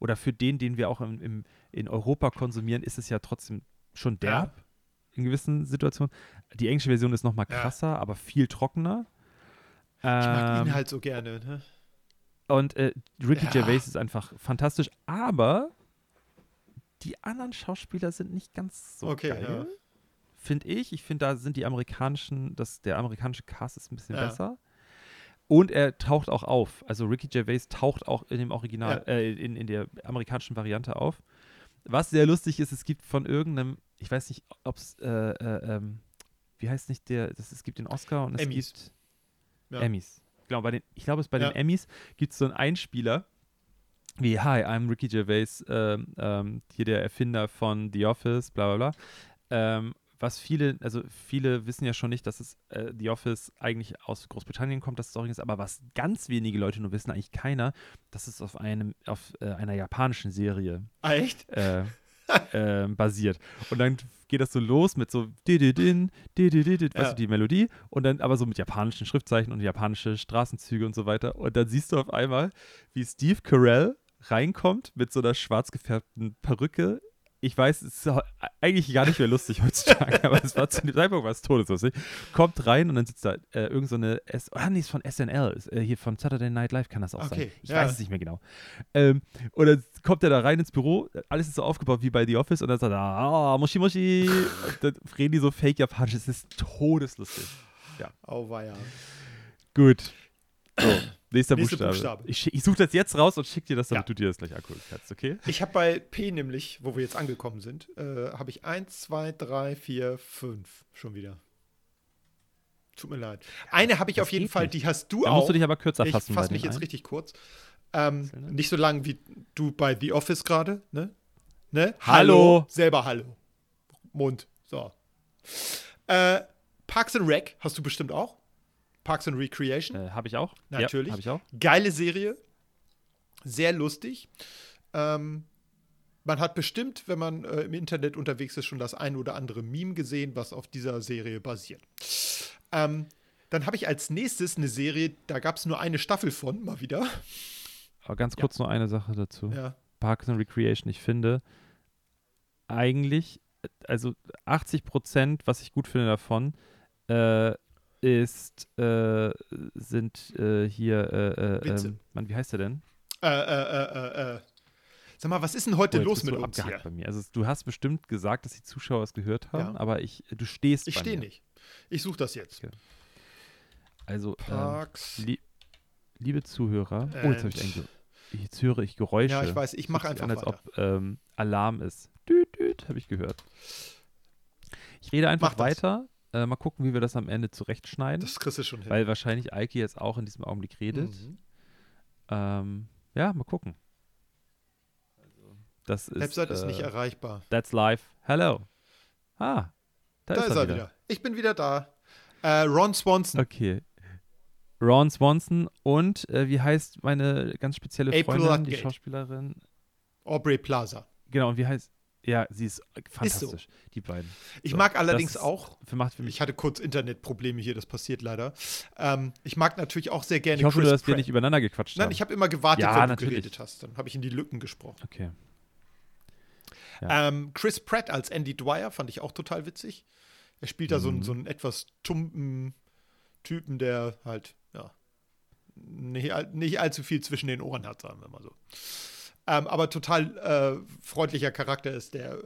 oder für den, den wir auch im, im, in Europa konsumieren, ist es ja trotzdem schon Ja. derb in gewissen Situationen. Die englische Version ist noch mal Ja. krasser, aber viel trockener. Ich mag ihn Ähm, halt so gerne. Ne? und äh, Ricky Ja. Gervais ist einfach fantastisch, aber die anderen Schauspieler sind nicht ganz so Okay, geil. ja. Finde ich. Ich finde, da sind die amerikanischen, das, der amerikanische Cast ist ein bisschen Ja. besser. Und er taucht auch auf. Also Ricky Gervais taucht auch in dem Original, Ja. äh, in, in der amerikanischen Variante auf. Was sehr lustig ist, es gibt von irgendeinem, ich weiß nicht, ob es, äh, äh, ähm, wie heißt nicht der, das, es gibt den Oscar und es Emmys. gibt Ja. Emmys. Genau, bei den, ich glaube, es bei Ja. den Emmys gibt es so einen Einspieler, wie Hi, I'm Ricky Gervais, ähm, ähm, hier der Erfinder von The Office, bla bla bla. Ähm, was viele, also viele wissen ja schon nicht, dass es äh, The Office eigentlich aus Großbritannien kommt, dass es Story ist, aber was ganz wenige Leute nur wissen, eigentlich keiner, dass es auf einem, auf äh, einer japanischen Serie Ah, echt? äh, <laughs> ähm, basiert. Und dann geht das so los mit so dididin, didididid, weißt Ja. du, die Melodie und dann aber so mit japanischen Schriftzeichen und japanische Straßenzüge und so weiter. Und dann siehst du auf einmal, wie Steve Carell reinkommt mit so einer schwarz gefärbten Perücke. Ich weiß, es ist eigentlich gar nicht mehr lustig heutzutage, <laughs> aber es war zu dem Zeitpunkt war es todeslustig. Kommt rein und dann sitzt da äh, irgend so eine, S ah nee, ist von SNL, ist, äh, hier von Saturday Night Live kann das auch sein. Okay, Ich ja. weiß es nicht mehr genau. Ähm, und dann kommt er da rein ins Büro, alles ist so aufgebaut wie bei The Office und dann sagt er, ah, Moshi Moshi. Und dann reden die so fake japanisch, es ist todeslustig. Ja. Auweia. Gut. So, <laughs> nächster Nächster Buchstabe. Buchstabe. Ich, ich suche das jetzt raus und schicke dir das, damit Ja. du dir das gleich angucken kannst, okay? Ich habe bei P nämlich, wo wir jetzt angekommen sind, äh, habe ich 1, 2, 3, 4, 5 schon wieder. Tut mir leid. Eine habe ich das auf jeden Fall, nicht. die hast du Da auch. musst du dich aber kürzer ich fassen. fasse bei mich jetzt einen. richtig kurz. Ähm, nicht so lang wie du bei The Office gerade, ne? ne? Hallo. Selber Hallo. Mund. So. Äh, Parks and Rec hast du bestimmt auch. Parks and Recreation. Äh, habe ich auch? Natürlich. Ja, ich auch. Geile Serie. Sehr lustig. Ähm, man hat bestimmt, wenn man äh, im Internet unterwegs ist, schon das ein oder andere Meme gesehen, was auf dieser Serie basiert. Ähm, dann habe ich als nächstes eine Serie, da gab es nur eine Staffel von, mal wieder. Aber ganz kurz nur eine Sache dazu. Ja. Parks and Recreation, ich finde eigentlich, also 80 Prozent, was ich gut finde davon, äh, ist, äh, sind äh, hier, äh, äh, ähm, Mann, wie heißt der denn? Äh, äh, äh, äh, äh. Sag mal, was ist denn heute Oh, los mit uns hier? bei mir. Also du hast bestimmt gesagt, dass die Zuschauer es gehört haben, Ja. aber ich, du stehst Ich stehe nicht. Ich suche das jetzt. Okay. Also, ähm, Parks. lie liebe Zuhörer, oh, jetzt habe ich jetzt höre ich Geräusche. Ja, ich weiß, ich mache einfach an, als weiter. ob ähm, Alarm ist. Düt, düt, habe ich gehört. Ich rede einfach weiter. Äh, mal gucken, wie wir das am Ende zurechtschneiden. Das kriegst du schon hin. weil wahrscheinlich Eike jetzt auch in diesem Augenblick redet. Mhm. Ähm, ja, mal gucken. Das ist, Website ist äh, nicht erreichbar. That's live. Hello. Ah, da, Da ist er wieder. Ich bin wieder da. Äh, Ron Swanson. Okay. Ron Swanson und äh, wie heißt meine ganz spezielle April Freundin, die Ludgate. Schauspielerin? Aubrey Plaza. Genau, und wie heißt Ja, sie ist äh, fantastisch, die beiden. Ich So, mag allerdings auch, macht für mich ich hatte kurz Internetprobleme hier, das passiert leider. Ähm, ich mag natürlich auch sehr gerne Ich hoffe, Chris dass wir Pratt. nicht übereinander gequatscht Nein, haben. ich habe immer gewartet, Ja, wenn du natürlich. geredet hast. Dann habe ich in die Lücken gesprochen. okay. Ja. Ähm, Chris Pratt als Andy Dwyer fand ich auch total witzig. Er spielt da so, Mhm. einen, so einen etwas tumpen Typen, der halt, ja, nicht, nicht allzu viel zwischen den Ohren hat, sagen wir mal so. Ähm, aber total äh, freundlicher Charakter ist, der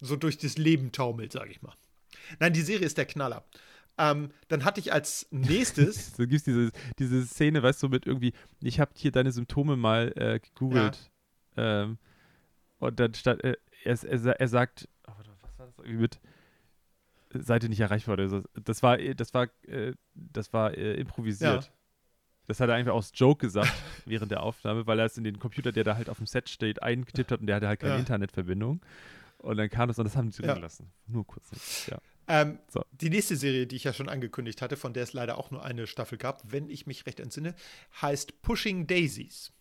so durch das Leben taumelt, sage ich mal. Nein, die Serie ist der Knaller. Ähm, dann hatte ich als nächstes, <laughs> So gibt's diese, diese Szene, weißt du, mit irgendwie, ich habe hier deine Symptome mal äh, gegoogelt. Ähm, und dann stand, äh, er, er, er sagt, oh, was war das? Irgendwie mit äh, Seite nicht erreichbar oder so. Das war, äh, das war, äh, das war äh, improvisiert. Ja. Das hat er einfach aus Joke gesagt <laughs> während der Aufnahme, weil er es in den Computer, der da halt auf dem Set steht, eingetippt hat und der hatte halt keine Ja. Internetverbindung. Und dann kam das und das haben die drin Ja. gelassen. Nur kurz. Ja. ähm, So. die nächste Serie, die ich ja schon angekündigt hatte, von der es leider auch nur eine Staffel gab, wenn ich mich recht entsinne, heißt Pushing Daisies.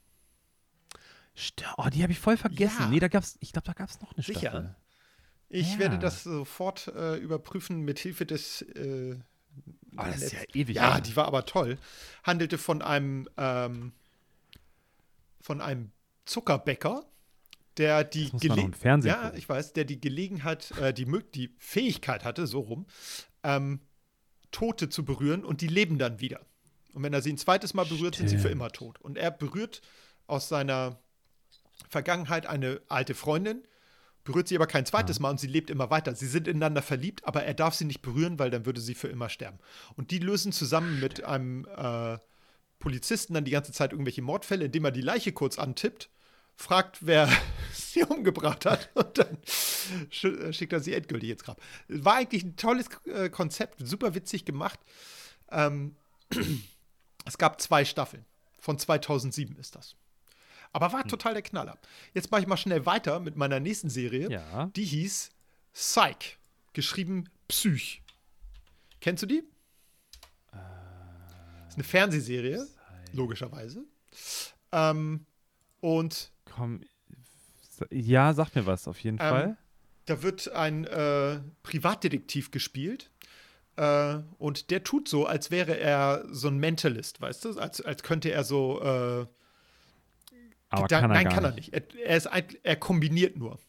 Oh, die habe ich voll vergessen. Ja. Nee, da gab's, ich glaube, da gab es noch eine Sicher? Staffel. Ich Ja. werde das sofort äh, überprüfen mit Hilfe des. Äh, Oh, das ist ja ewig. ja, die war aber toll. Handelte von einem ähm, von einem Zuckerbäcker, der die Das muss man noch im Gele- Fernsehen ja, gucken. ich weiß, der die Gelegenheit, äh, die die Fähigkeit hatte, so rum, ähm, Tote zu berühren und die leben dann wieder. Und wenn er sie ein zweites Mal berührt, sind sie für Stimmt. immer tot. Und er berührt aus seiner Vergangenheit eine alte Freundin, berührt sie aber kein zweites Ah. Mal und sie lebt immer weiter. Sie sind ineinander verliebt, aber er darf sie nicht berühren, weil dann würde sie für immer sterben. Und die lösen zusammen mit einem äh, Polizisten dann die ganze Zeit irgendwelche Mordfälle, indem er die Leiche kurz antippt, fragt, wer <laughs> sie umgebracht hat und dann äh, schickt er sie endgültig ins Grab. War eigentlich ein tolles äh, Konzept, super witzig gemacht. Ähm, <clears throat> es gab zwei Staffeln. Von 2007 ist das. Aber Hm. war total der Knaller. Jetzt mache ich mal schnell weiter mit meiner nächsten Serie. Ja. Die hieß Psych. Geschrieben Psych. Kennst du die? ist eine Fernsehserie, logischerweise. Ähm, und Komm. Ja, sag mir was, auf jeden Ähm, Fall. da wird ein äh, Privatdetektiv gespielt. Äh, und der tut so, als wäre er so ein Mentalist, weißt du? Als, als könnte er so. Äh, Aber Gedanken- kann er nein, gar kann er nicht. nicht. Er, er, ist ein, er kombiniert nur.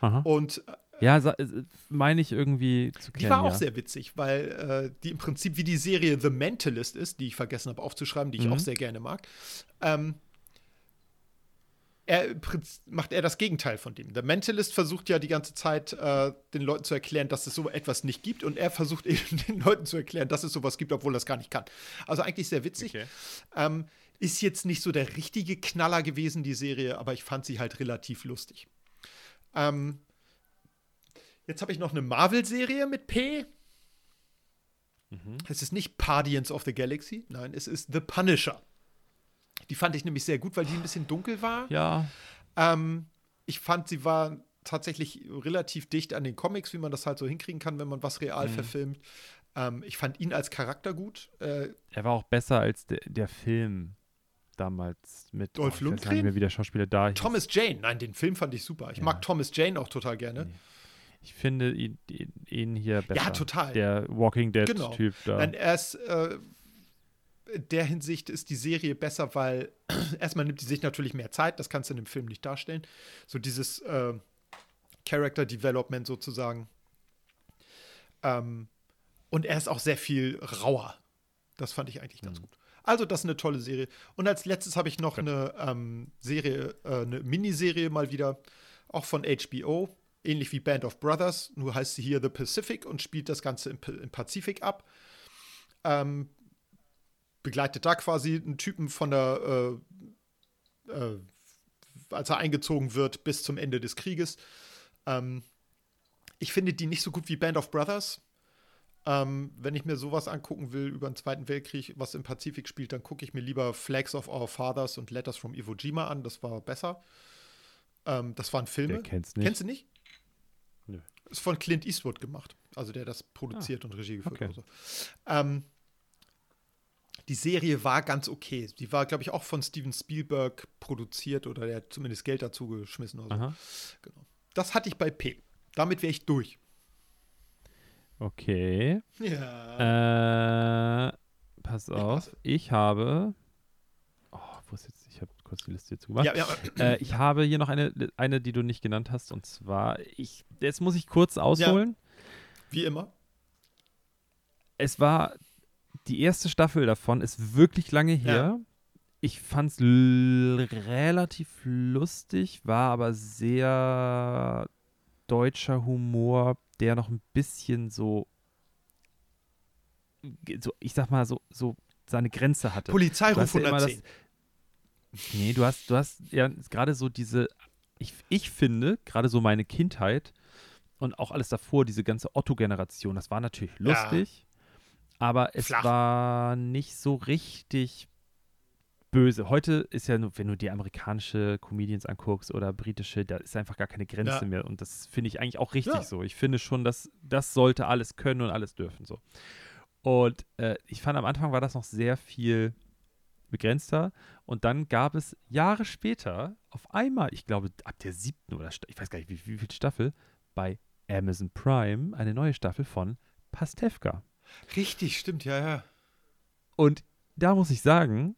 Aha. Und Ja, sa- äh, meine ich irgendwie zu kennen. Die war auch ja. sehr witzig, weil äh, die im Prinzip wie die Serie The Mentalist ist, die ich vergessen habe aufzuschreiben, die ich Mhm. auch sehr gerne mag. Ähm, er macht er das Gegenteil von dem. Der Mentalist versucht ja die ganze Zeit, äh, den Leuten zu erklären, dass es so etwas nicht gibt. Und er versucht <laughs> eben den Leuten zu erklären, dass es sowas gibt, obwohl er es gar nicht kann. Also eigentlich sehr witzig. Okay. Ähm, ist jetzt nicht so der richtige Knaller gewesen, die Serie, aber ich fand sie halt relativ lustig. Ähm, jetzt habe ich noch eine Marvel-Serie mit P. Mhm. Es ist nicht Pardians of the Galaxy, nein, es ist The Punisher. Die fand ich nämlich sehr gut, weil die ein bisschen dunkel war. Ja. Ähm, ich fand, sie war tatsächlich relativ dicht an den Comics, wie man das halt so hinkriegen kann, wenn man was real mhm. verfilmt. Ähm, ich fand ihn als Charakter gut. Äh, er war auch besser als de der Film damals mit Dolph oh, Lundgren. Ich weiß nicht mehr, wie der Schauspieler da hieß. Thomas Jane, nein, den Film fand ich super. Ich ja. mag Thomas Jane auch total gerne. Nee. Ich finde ihn, ihn, hier besser. Ja, total. Der Walking Dead-Typ genau. da. Nein, er ist, äh, in der Hinsicht ist die Serie besser, weil <clears throat> erstmal nimmt die sich natürlich mehr Zeit, das kannst du in dem Film nicht darstellen. So dieses äh, Character Development sozusagen. Ähm, und er ist auch sehr viel rauer. Das fand ich eigentlich ganz mhm. gut. Also, das ist eine tolle Serie. Und als letztes habe ich noch okay. eine ähm, Serie, äh, eine Miniserie mal wieder, auch von HBO, ähnlich wie Band of Brothers, nur heißt sie hier The Pacific und spielt das Ganze im, im Pazifik ab. Ähm, begleitet da quasi einen Typen von der, äh, äh, als er eingezogen wird, bis zum Ende des Krieges. Ähm, ich finde die nicht so gut wie Band of Brothers. Ähm, wenn ich mir sowas angucken will über den Zweiten Weltkrieg, was im Pazifik spielt, dann gucke ich mir lieber Flags of Our Fathers und Letters from Iwo Jima an. Das war besser. Ähm, das waren Filme. Der kennt's nicht. Kennst du nicht? Nö. Ist von Clint Eastwood gemacht. Also der das produziert ah, und Regie geführt okay. so. ähm, die Serie war ganz okay. Die war, glaube ich, auch von Steven Spielberg produziert oder der hat zumindest Geld dazu geschmissen so. Genau. Das hatte ich bei P. Damit wäre ich durch. Okay. Ja. Äh, pass auf. Ich habe. Oh, wo ist jetzt? Ich habe kurz die Liste hier zugemacht. Ja, ja. Äh, ich habe hier noch eine, eine, die du nicht genannt hast. Und zwar, ich, jetzt muss ich kurz ausholen. Ja. Wie immer. Es war die erste Staffel davon ist wirklich lange her. Ich fand es relativ lustig, war aber sehr deutscher Humor, der noch ein bisschen so, so ich sag mal, so, so seine Grenze hatte. Polizeiruf 110. Das, nee, du hast, du hast ja gerade so diese, ich, ich finde, gerade so meine Kindheit und auch alles davor, diese ganze Otto-Generation, das war natürlich lustig. Ja aber es Flach. war nicht so richtig böse. Heute ist ja nur, wenn du die amerikanische Comedians anguckst oder britische, da ist einfach gar keine Grenze ja. mehr. Und das finde ich eigentlich auch richtig ja. so. Ich finde schon, dass das sollte alles können und alles dürfen so. Und äh, ich fand am Anfang war das noch sehr viel begrenzter. Und dann gab es Jahre später auf einmal, ich glaube ab der siebten oder ich weiß gar nicht wie, wie viel Staffel, bei Amazon Prime eine neue Staffel von Pastewka. Richtig, stimmt, ja, ja. Und da muss ich sagen,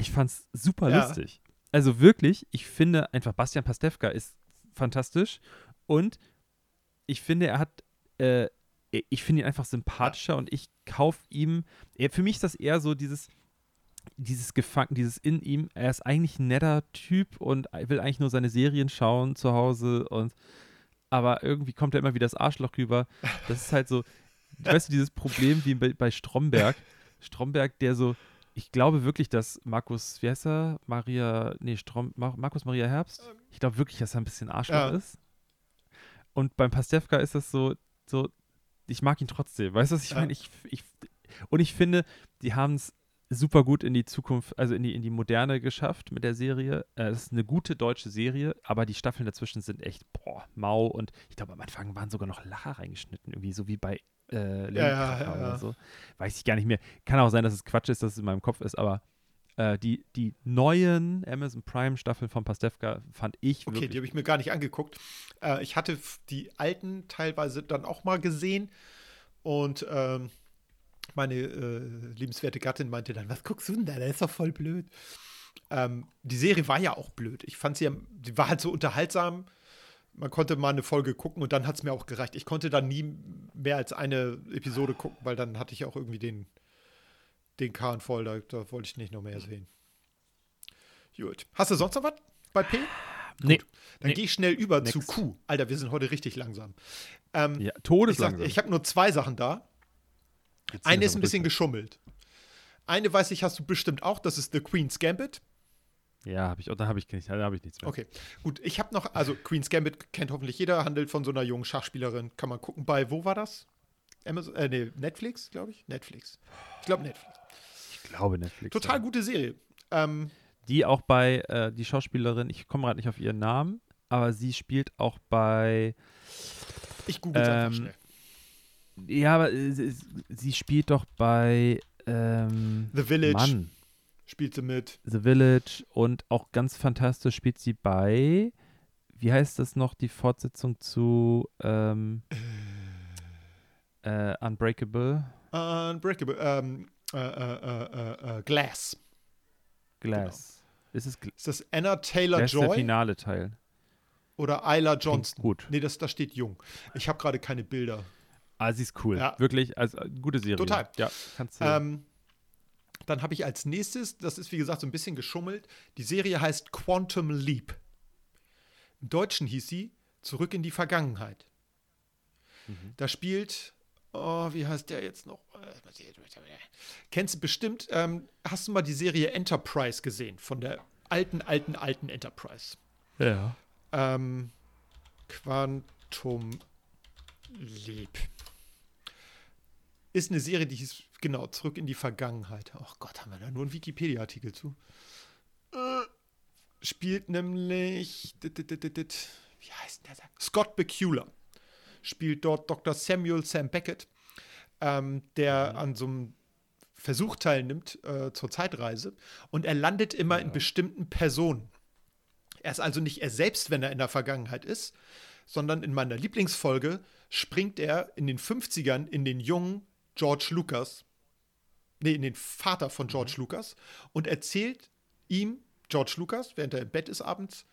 ich fand's super ja. lustig. Also wirklich, ich finde einfach, Bastian Pastewka ist fantastisch und ich finde, er hat, äh, ich finde ihn einfach sympathischer ja. und ich kaufe ihm, er, für mich ist das eher so dieses, dieses Gefangen, dieses in ihm, er ist eigentlich ein netter Typ und will eigentlich nur seine Serien schauen zu Hause und aber irgendwie kommt er immer wieder das Arschloch rüber. Das ist halt so, weißt du, dieses Problem wie bei, bei Stromberg. Stromberg, der so, ich glaube wirklich, dass Markus, wie heißt er? Maria, nee, Strom, Mar Markus Maria Herbst. Ich glaube wirklich, dass er ein bisschen Arschloch ja. ist. Und beim Pastewka ist das so, so, ich mag ihn trotzdem. Weißt du, was ich ja. meine? Ich, ich, und ich finde, die haben es super gut in die Zukunft, also in die, in die Moderne geschafft mit der Serie. Äh, es ist eine gute deutsche Serie, aber die Staffeln dazwischen sind echt, boah, mau. Und ich glaube, am Anfang waren sogar noch Lacher reingeschnitten, irgendwie so wie bei äh, ja, ja, ja, oder so. Weiß ich gar nicht mehr. Kann auch sein, dass es Quatsch ist, dass es in meinem Kopf ist, aber äh, die, die neuen Amazon Prime Staffeln von Pastewka fand ich Okay, die habe ich mir gar nicht angeguckt. Äh, ich hatte die alten teilweise dann auch mal gesehen und ähm, meine äh, liebenswerte Gattin meinte dann, was guckst du denn da? Der ist doch voll blöd. Ähm, die Serie war ja auch blöd. Ich fand sie, die war halt so unterhaltsam man konnte mal eine Folge gucken und dann hat es mir auch gereicht. Ich konnte dann nie mehr als eine Episode gucken, weil dann hatte ich auch irgendwie den, den Kahn voll. Da, da wollte ich nicht noch mehr sehen. Gut. Hast du sonst noch was? bei P? Nee. Dann Nee. gehe ich schnell über Nix. zu Q. Alter, wir sind heute richtig langsam. Ähm, Ja, ich todeslangsam. sag, ich habe nur zwei Sachen da. Ziehen Eine ist ein bisschen geschummelt. Eine weiß ich, hast du bestimmt auch. Das ist The Queen's Gambit. Ja, habe ich, da habe ich, nicht- da hab ich nichts mehr. Okay, gut. Ich habe noch, also Queen's Gambit kennt hoffentlich jeder, handelt von so einer jungen Schachspielerin. Kann man gucken bei, wo war das? Amazon, äh, nee, Netflix, glaube ich. Netflix. Ich glaube Netflix. Ich glaube Netflix. Total ja. gute Serie. Ähm, Die auch bei, äh, die Schauspielerin, ich komme gerade nicht auf ihren Namen, aber sie spielt auch bei, ich google es einfach Ähm, schnell. ja, aber äh, sie, sie spielt doch bei, ähm, The Village Mann, spielt sie mit. The Village und auch ganz fantastisch spielt sie bei, wie heißt das noch, die Fortsetzung zu, ähm, äh, Unbreakable Unbreakable. Ähm, äh, äh, äh, äh, äh, Glass. Glass. Ist es Gl Ist das Anna Glass Taylor der Joy finale Teil? oder Isla Klingt Johnston? gut. Nee, das, da steht jung. Ich habe gerade keine Bilder. Ah, sie ist cool. Ja. Wirklich, also äh, gute Serie. Total. Ja, kannst du. Ähm, dann habe ich als nächstes, das ist wie gesagt so ein bisschen geschummelt, die Serie heißt Quantum Leap. Im Deutschen hieß sie Zurück in die Vergangenheit. Mhm. Da spielt, oh, wie heißt der jetzt noch? Kennst du bestimmt, ähm, hast du mal die Serie Enterprise gesehen? Von der alten, alten, alten Enterprise. ja. Ähm, Quantum Leap. Ist eine Serie, die hieß, genau, zurück in die Vergangenheit. Ach Gott, haben wir da nur einen Wikipedia-Artikel zu? Äh, spielt nämlich, dit, dit, dit, wie heißt denn der? Scott Bakula. Spielt dort Dr. Samuel Sam Beckett, ähm, der an so einem Versuch teilnimmt äh, zur Zeitreise. Und er landet immer in bestimmten Personen. Er ist also nicht er selbst, wenn er in der Vergangenheit ist, sondern in meiner Lieblingsfolge springt er in den 50ern in den jungen George Lucas, nee, in den Vater von George Lucas und erzählt ihm, George Lucas, während er im Bett ist abends,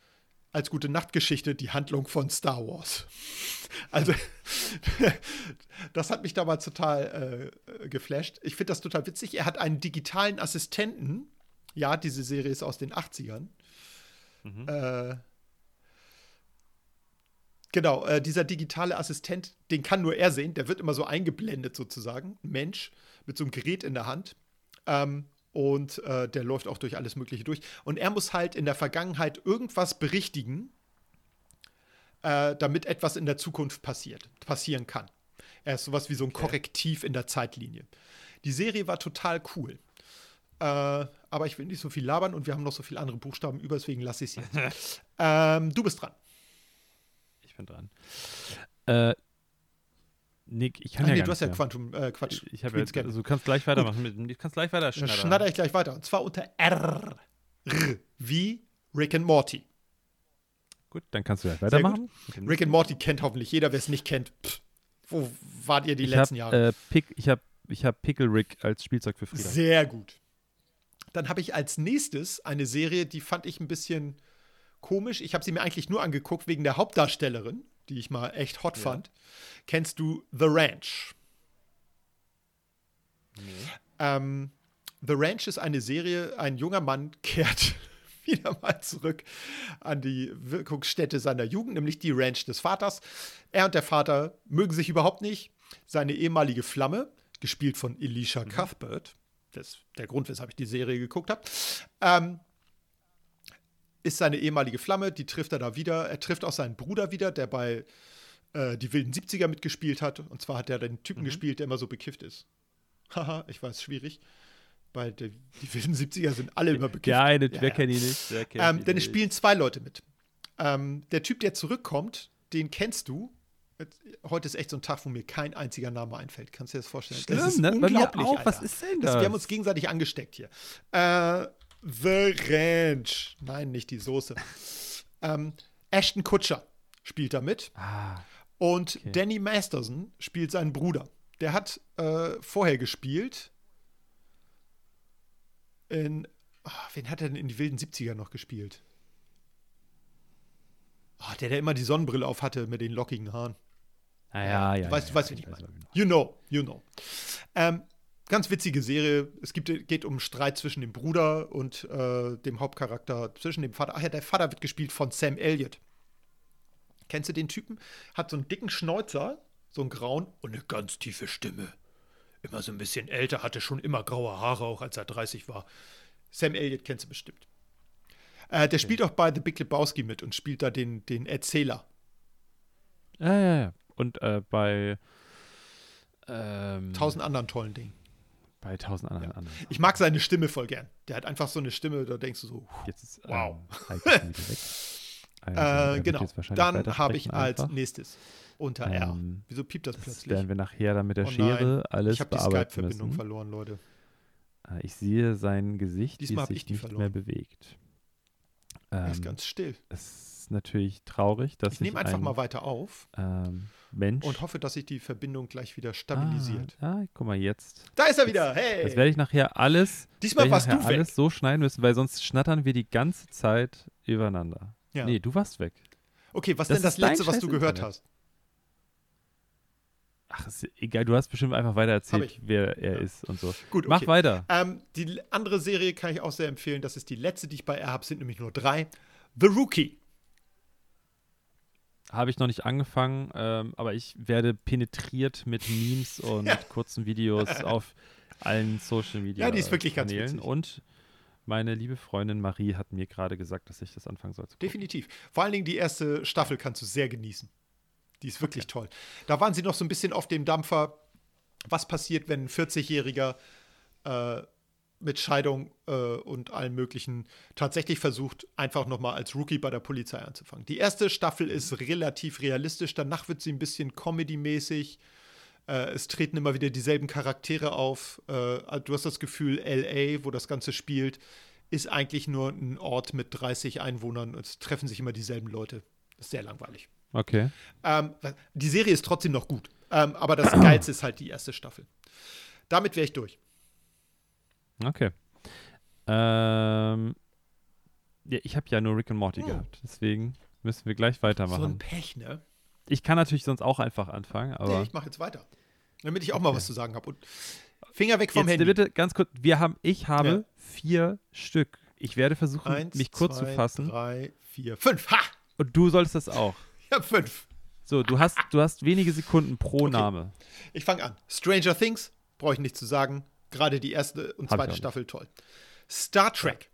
als gute Nachtgeschichte die Handlung von Star Wars. <laughs> Also, <laughs> das hat mich damals total äh, geflasht. Ich finde das total witzig. Er hat einen digitalen Assistenten. Ja, diese Serie ist aus den 80ern. Äh, genau, äh, dieser digitale Assistent, den kann nur er sehen. Der wird immer so eingeblendet sozusagen. Mensch mit so einem Gerät in der Hand. Ähm, und äh, der läuft auch durch alles Mögliche durch. Und er muss halt in der Vergangenheit irgendwas berichtigen, äh, damit etwas in der Zukunft passiert, passieren kann. Er ist sowas wie so ein Korrektiv in der Zeitlinie. Die Serie war total cool. Äh, aber ich will nicht so viel labern und wir haben noch so viele andere Buchstaben über, deswegen lasse ich es jetzt. <laughs> ähm, du bist dran. Ich bin dran. Nick, ich kann Ach ja nee, du hast ja. Quantum, äh, Quatsch. Ich jetzt, Gambit. also du kannst gleich weitermachen. Mit, du kannst gleich weiter schneller. schnatter ich gleich weiter. Und zwar unter R. R. Wie Rick and Morty. Gut, dann kannst du gleich weitermachen. Rick and Morty kennt hoffentlich jeder. Wer es nicht kennt, pff, wo wart ihr die ich letzten hab, Jahre? Äh, Pick, ich habe ich hab Pickle Rick als Spielzeug für Frieda. Sehr gut. Dann habe ich als nächstes eine Serie, die fand ich ein bisschen komisch. Ich habe sie mir eigentlich nur angeguckt wegen der Hauptdarstellerin, die ich mal echt hot fand. Kennst du The Ranch? Ähm, The Ranch ist eine Serie, ein junger Mann <laughs> kehrt <laughs> wieder mal zurück an die Wirkungsstätte seiner Jugend, nämlich die Ranch des Vaters. Er und der Vater mögen sich überhaupt nicht. Seine ehemalige Flamme, gespielt von Elisha Cuthbert, das ist der Grund, weshalb ich die Serie geguckt habe, ähm, ist seine ehemalige Flamme, die trifft er da wieder. Er trifft auch seinen Bruder wieder, der bei äh, die wilden 70er mitgespielt hat. Und zwar hat er den Typen gespielt, der immer so bekifft ist. Haha, ich weiß, schwierig. Weil die, die wilden 70er sind alle immer bekifft. Der eine, Ja, wer ja. kennt ihn nicht? Kennt Ähm, ihn denn es spielen zwei Leute mit. Ähm, der Typ, der zurückkommt, den kennst du. Heute ist echt so ein Tag, wo mir kein einziger Name einfällt. Kannst du dir das vorstellen? Schlimm, das ist ne? Unglaublich, auch. Was ist denn Das, das? wir haben uns gegenseitig angesteckt hier. Äh, The Ranch. Nein, nicht die Soße. ähm, Ashton Kutscher spielt da mit. Ah, Und Okay. Danny Masterson spielt seinen Bruder. Der hat äh, vorher gespielt in. ah, wen hat er denn in die wilden 70er noch gespielt? Ah, der, der immer die Sonnenbrille auf hatte mit den lockigen Haaren. ah ja, ja. du weißt, ja, du weißt, ja, ich meine. You know, you know. Ähm, ganz witzige Serie. Es gibt, geht um Streit zwischen dem Bruder und äh, dem Hauptcharakter, zwischen dem Vater. Ach ja, der Vater wird gespielt von Sam Elliott. Kennst du den Typen? Hat so einen dicken Schnäuzer, so einen grauen und eine ganz tiefe Stimme. Immer so ein bisschen älter, hatte schon immer graue Haare, auch als er 30 war. Sam Elliott kennst du bestimmt. Äh, der spielt auch bei The Big Lebowski mit und spielt da den, den Erzähler. Ja, ja, ja. Und äh, bei ähm, Tausend anderen tollen Dingen. Bei tausend anderen. Ja. anderen. Ich mag seine Stimme voll gern. Der hat einfach so eine Stimme, da denkst du so, Jetzt ist Wow. <laughs> ähm, wieder weg. <laughs> Also, Äh, genau. Dann habe ich als einfach. nächstes unter R. Ähm, Wieso piept das Das plötzlich? werden wir nachher dann mit der Oh Schere alles ich habe die Skype-Verbindung verloren, Leute. Äh, Ich sehe sein Gesicht, Diesmal wie es ich sich nicht verloren. mehr bewegt. Er ist Ähm, ganz still. es ist natürlich traurig, dass Ich nehme einfach ein, mal weiter auf ähm, Mensch und hoffe, dass sich die Verbindung gleich wieder stabilisiert. Ah, ah, guck mal jetzt. Da ist er wieder. Hey! Das werde ich nachher alles, Diesmal ich warst nachher du weg. alles so schneiden müssen, weil sonst schnattern wir die ganze Zeit übereinander. Ja. Nee, du warst weg. Okay, was Das denn das letzte, was du gehört Internet. hast? Ach, ist egal, du hast bestimmt einfach weiter erzählt, ich. wer er Ja. ist und so. Gut, okay. Mach weiter. Ähm, die andere Serie kann ich auch sehr empfehlen. Das ist die letzte, die ich bei R habe. Sind nämlich nur drei. The Rookie. Habe ich noch nicht angefangen, ähm, aber ich werde penetriert mit Memes <laughs> und Ja. kurzen Videos <laughs> auf allen Social Media Ja, die ist wirklich ganz witzig. Und meine liebe Freundin Marie hat mir gerade gesagt, dass ich das anfangen soll zu gucken. Definitiv. Vor allen Dingen die erste Staffel kannst du sehr genießen. Die ist wirklich toll. Da waren sie noch so ein bisschen auf dem Dampfer. Was passiert, wenn ein 40-Jähriger äh, mit Scheidung äh, und allem Möglichen tatsächlich versucht, einfach nochmal als Rookie bei der Polizei anzufangen? Die erste Staffel ist relativ realistisch. Danach wird sie ein bisschen Comedy-mäßig. Äh, es treten immer wieder dieselben Charaktere auf. Äh, du hast das Gefühl, LA, wo das Ganze spielt, ist eigentlich nur ein Ort mit 30 Einwohnern. Es treffen sich immer dieselben Leute. Das ist sehr langweilig. Okay. Ähm, die Serie ist trotzdem noch gut. Ähm, aber das Geilste ist halt die erste Staffel. Damit wäre ich durch. Okay. Ähm, ja, ich habe ja nur Rick and Morty Hm. gehabt, deswegen müssen wir gleich So ein weitermachen. Pech, ne? ich kann natürlich sonst auch einfach anfangen, Nee, aber ich mache jetzt weiter. Damit ich auch mal Okay. was zu sagen habe. Und Finger weg vom jetzt Handy. bitte ganz kurz. Wir haben, ich habe Ja. vier Stück. Ich werde versuchen, Eins, mich kurz zwei, zu fassen. Drei, vier, fünf. Ha! Und du solltest das auch. <laughs> Ich habe fünf. So, du hast, du hast wenige Sekunden pro Okay. Name. Ich fange an. Stranger Things, brauche ich nicht zu sagen. Gerade die erste und zweite. Staffel toll. Star Trek.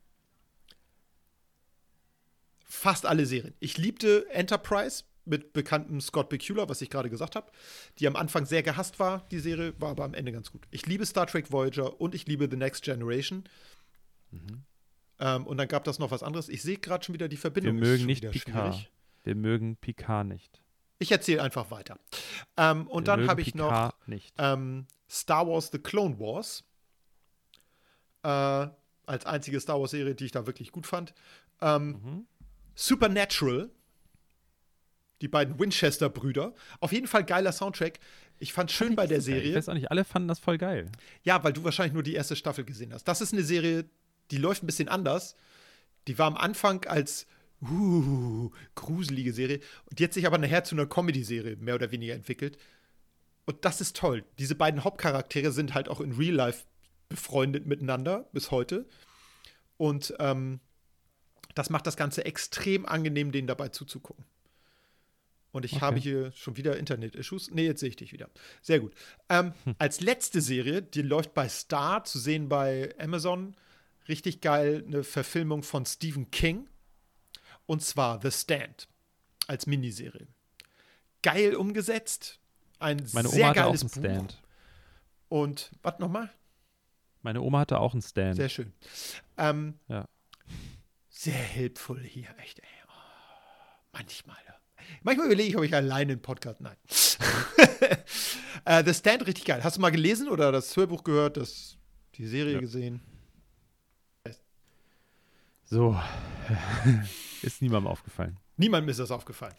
Fast alle Serien. Ich liebte Enterprise mit bekanntem Scott Bakula, was ich gerade gesagt habe, die am Anfang sehr gehasst war, die Serie, war aber am Ende ganz gut. Ich liebe Star Trek Voyager und ich liebe The Next Generation. Mhm. Ähm, und dann gab das noch was anderes. Ich sehe gerade schon wieder die Wir Verbindung. ist mögen nicht Picard. schwierig. Wir mögen Picard nicht. Ich erzähle einfach weiter. Ähm, und Wir dann habe ich noch nicht. ähm, Star Wars The Clone Wars. Äh, als einzige Star Wars-Serie, die ich da wirklich gut fand. Ähm, Mhm. Supernatural. Die beiden Winchester-Brüder. Auf jeden Fall geiler Soundtrack. Ich fand schön bei der Ich Serie. weiß auch nicht, alle fanden das voll geil. Ja, weil du wahrscheinlich nur die erste Staffel gesehen hast. Das ist eine Serie, die läuft ein bisschen anders. Die war am Anfang als uh, gruselige Serie und die hat sich aber nachher zu einer Comedy-Serie mehr oder weniger entwickelt. Und das ist toll. Diese beiden Hauptcharaktere sind halt auch in Real Life befreundet miteinander bis heute. Und ähm, das macht das Ganze extrem angenehm, denen dabei zuzugucken. Und ich Okay. habe hier schon wieder Internet-Issues. Nee, jetzt sehe ich dich wieder. Sehr gut. Ähm, Als letzte Serie, die läuft bei Star, zu sehen bei Amazon. Richtig geil, eine Verfilmung von Stephen King. Und zwar The Stand. Als Miniserie. Geil umgesetzt. Ein Meine sehr Oma hatte auch geiles einen Buch. Stand. Und was nochmal? Meine Oma hatte auch einen Stand. Sehr schön. Ähm, Ja. Sehr hilfvoll hier, echt. Ey. Oh, manchmal. Manchmal überlege ich, ob ich alleine einen Podcast. Nein. <laughs> äh, The Stand, richtig geil. Hast du mal gelesen oder das Hörbuch gehört, das, die Serie Ja. gesehen? So. <laughs> Ist niemandem aufgefallen. Niemandem ist das aufgefallen.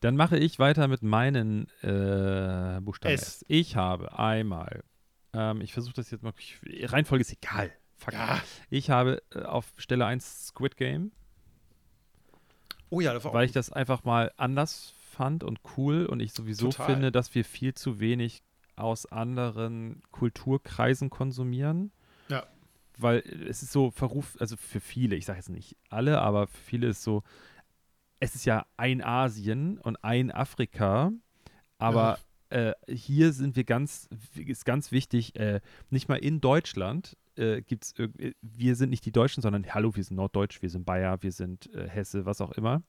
Dann mache ich weiter mit meinen äh, Buchstaben S. S. Ich habe einmal, ähm, ich versuche das jetzt mal, ich, Reihenfolge ist egal. Fuck. Ja. Ich habe äh, auf Stelle 1 Squid Game, Oh ja, das war auch weil ich das einfach mal anders fand und cool und ich sowieso Total. finde, dass wir viel zu wenig aus anderen Kulturkreisen konsumieren. Ja. Weil es ist so Verruf, also für viele, ich sage jetzt nicht alle, aber für viele ist so, es ist ja ein Asien und ein Afrika, aber äh, hier sind wir ganz, ist ganz wichtig, äh, nicht mal in Deutschland äh, gibt es, wir sind nicht die Deutschen, sondern hallo, wir sind Norddeutsch, wir sind Bayer, wir sind äh, Hesse, was auch immer.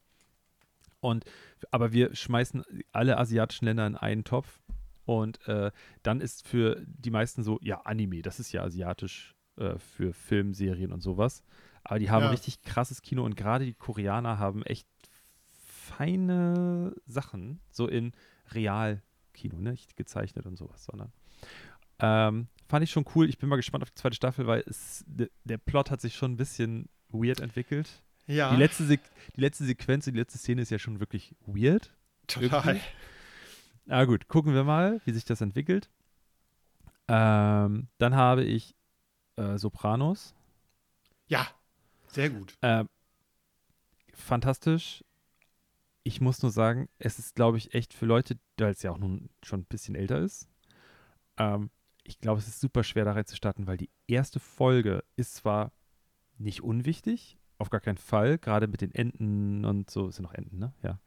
Und, aber wir schmeißen alle asiatischen Länder in einen Topf und äh, dann ist für die meisten so, ja, Anime, das ist ja asiatisch äh, für Film, Serien und sowas. Aber die haben Ja. richtig krasses Kino und gerade die Koreaner haben echt feine Sachen, so in Realkino, ne? nicht gezeichnet und sowas, sondern ähm, fand ich schon cool. Ich bin mal gespannt auf die zweite Staffel, weil es, de, der Plot hat sich schon ein bisschen weird entwickelt. Ja, Die, letzte Sek die letzte Sequenz, die letzte Szene ist ja schon wirklich weird. total. irgendwie. Na gut, gucken wir mal, wie sich das entwickelt. Ähm, dann habe ich äh, Sopranos. Ja, sehr gut. Ähm, fantastisch. Ich muss nur sagen, es ist, glaube ich, echt für Leute, weil es ja auch nun schon ein bisschen älter ist. Ähm, ich glaube, es ist super schwer da reinzustarten, weil die erste Folge ist zwar nicht unwichtig, auf gar keinen Fall, gerade mit den Enten und so, es sind noch Enten, ne? Ja.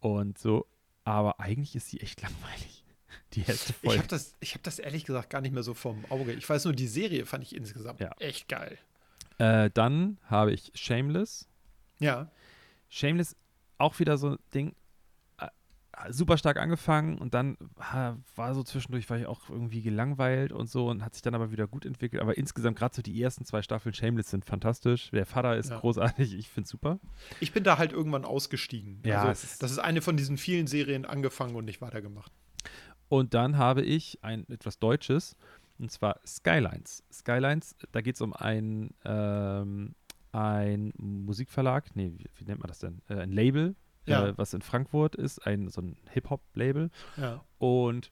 Und so, aber eigentlich ist sie echt <laughs> langweilig. Die erste Ich Folge. habe das, ich hab das ehrlich gesagt gar nicht mehr so vom Auge. Ich weiß nur, die Serie fand ich insgesamt Ja. echt geil. Äh, dann habe ich Shameless. Ja, Shameless auch wieder so ein Ding, äh, super stark angefangen und dann äh, war so zwischendurch, war ich auch irgendwie gelangweilt und so und hat sich dann aber wieder gut entwickelt. Aber insgesamt gerade so die ersten zwei Staffeln Shameless sind fantastisch. Der Vater ist Ja. großartig, ich finde super. ich bin da halt irgendwann ausgestiegen. Ja, also, ist- das ist eine von diesen vielen Serien angefangen und nicht weitergemacht. Und dann habe ich ein etwas Deutsches und zwar Skylines. Skylines, da geht es um ein, ähm, ein Musikverlag, nee, wie, wie nennt man das denn? Äh, ein Label, Ja. äh, was in Frankfurt ist, ein so ein Hip-Hop-Label. Ja. Und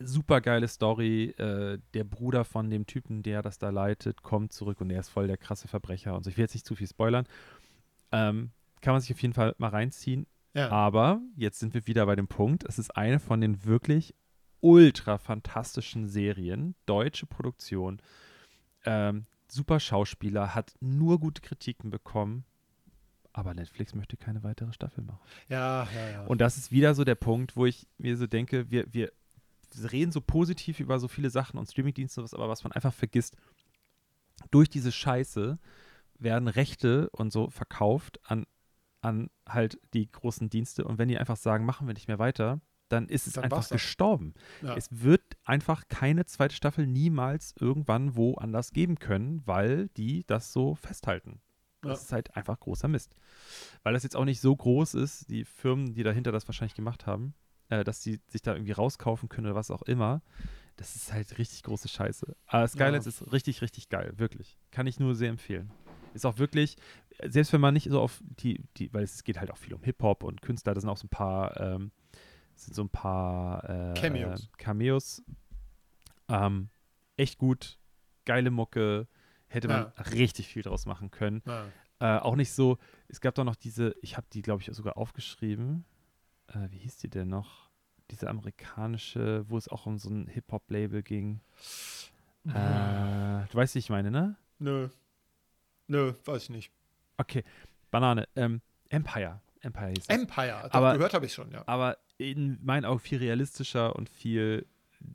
super geile Story. Äh, der Bruder von dem Typen, der das da leitet, kommt zurück und er ist voll der krasse Verbrecher und so. Ich will jetzt nicht zu viel spoilern. Ähm, kann man sich auf jeden Fall mal reinziehen. Ja. Aber jetzt sind wir wieder bei dem Punkt. Es ist eine von den wirklich ultra fantastischen Serien. Deutsche Produktion. Ähm, super Schauspieler, hat nur gute Kritiken bekommen. Aber Netflix möchte keine weitere Staffel machen. ja, ja, ja. Und das ist wieder so der Punkt, wo ich mir so denke, wir, wir reden so positiv über so viele Sachen und Streamingdienste und was, aber was man einfach vergisst, durch diese Scheiße werden Rechte und so verkauft an, an halt die großen Dienste und wenn die einfach sagen, machen wir nicht mehr weiter, dann ist es Dann einfach das. gestorben. ja. Es wird einfach keine zweite Staffel niemals irgendwann woanders geben können, weil die das so festhalten. Das Ja. ist halt einfach großer Mist. Weil das jetzt auch nicht so groß ist, die Firmen, die dahinter das wahrscheinlich gemacht haben, äh, dass sie sich da irgendwie rauskaufen können oder was auch immer. Das ist halt richtig große Scheiße. Aber Skylines Ja. ist richtig, richtig geil, wirklich. Kann ich nur sehr empfehlen. Ist auch wirklich, selbst wenn man nicht so auf die, die weil es geht halt auch viel um Hip-Hop und Künstler, da sind auch so ein paar, ähm, sind so ein paar äh, Cameos. Cameos. Ähm, echt gut, geile Mucke, hätte man Ja. richtig viel draus machen können. ja. Äh, auch nicht so, es gab doch noch diese, ich habe die, glaube ich, sogar aufgeschrieben. Äh, wie hieß die denn noch? Diese amerikanische, wo es auch um so ein Hip-Hop-Label ging. Äh, du weißt, wie ich meine, ne? Nö. Nö, weiß ich nicht. Okay, Banane. Ähm, Empire. Empire hieß es. Empire, Aber- gehört habe ich schon, ja. Aber in meinen Augen viel realistischer und viel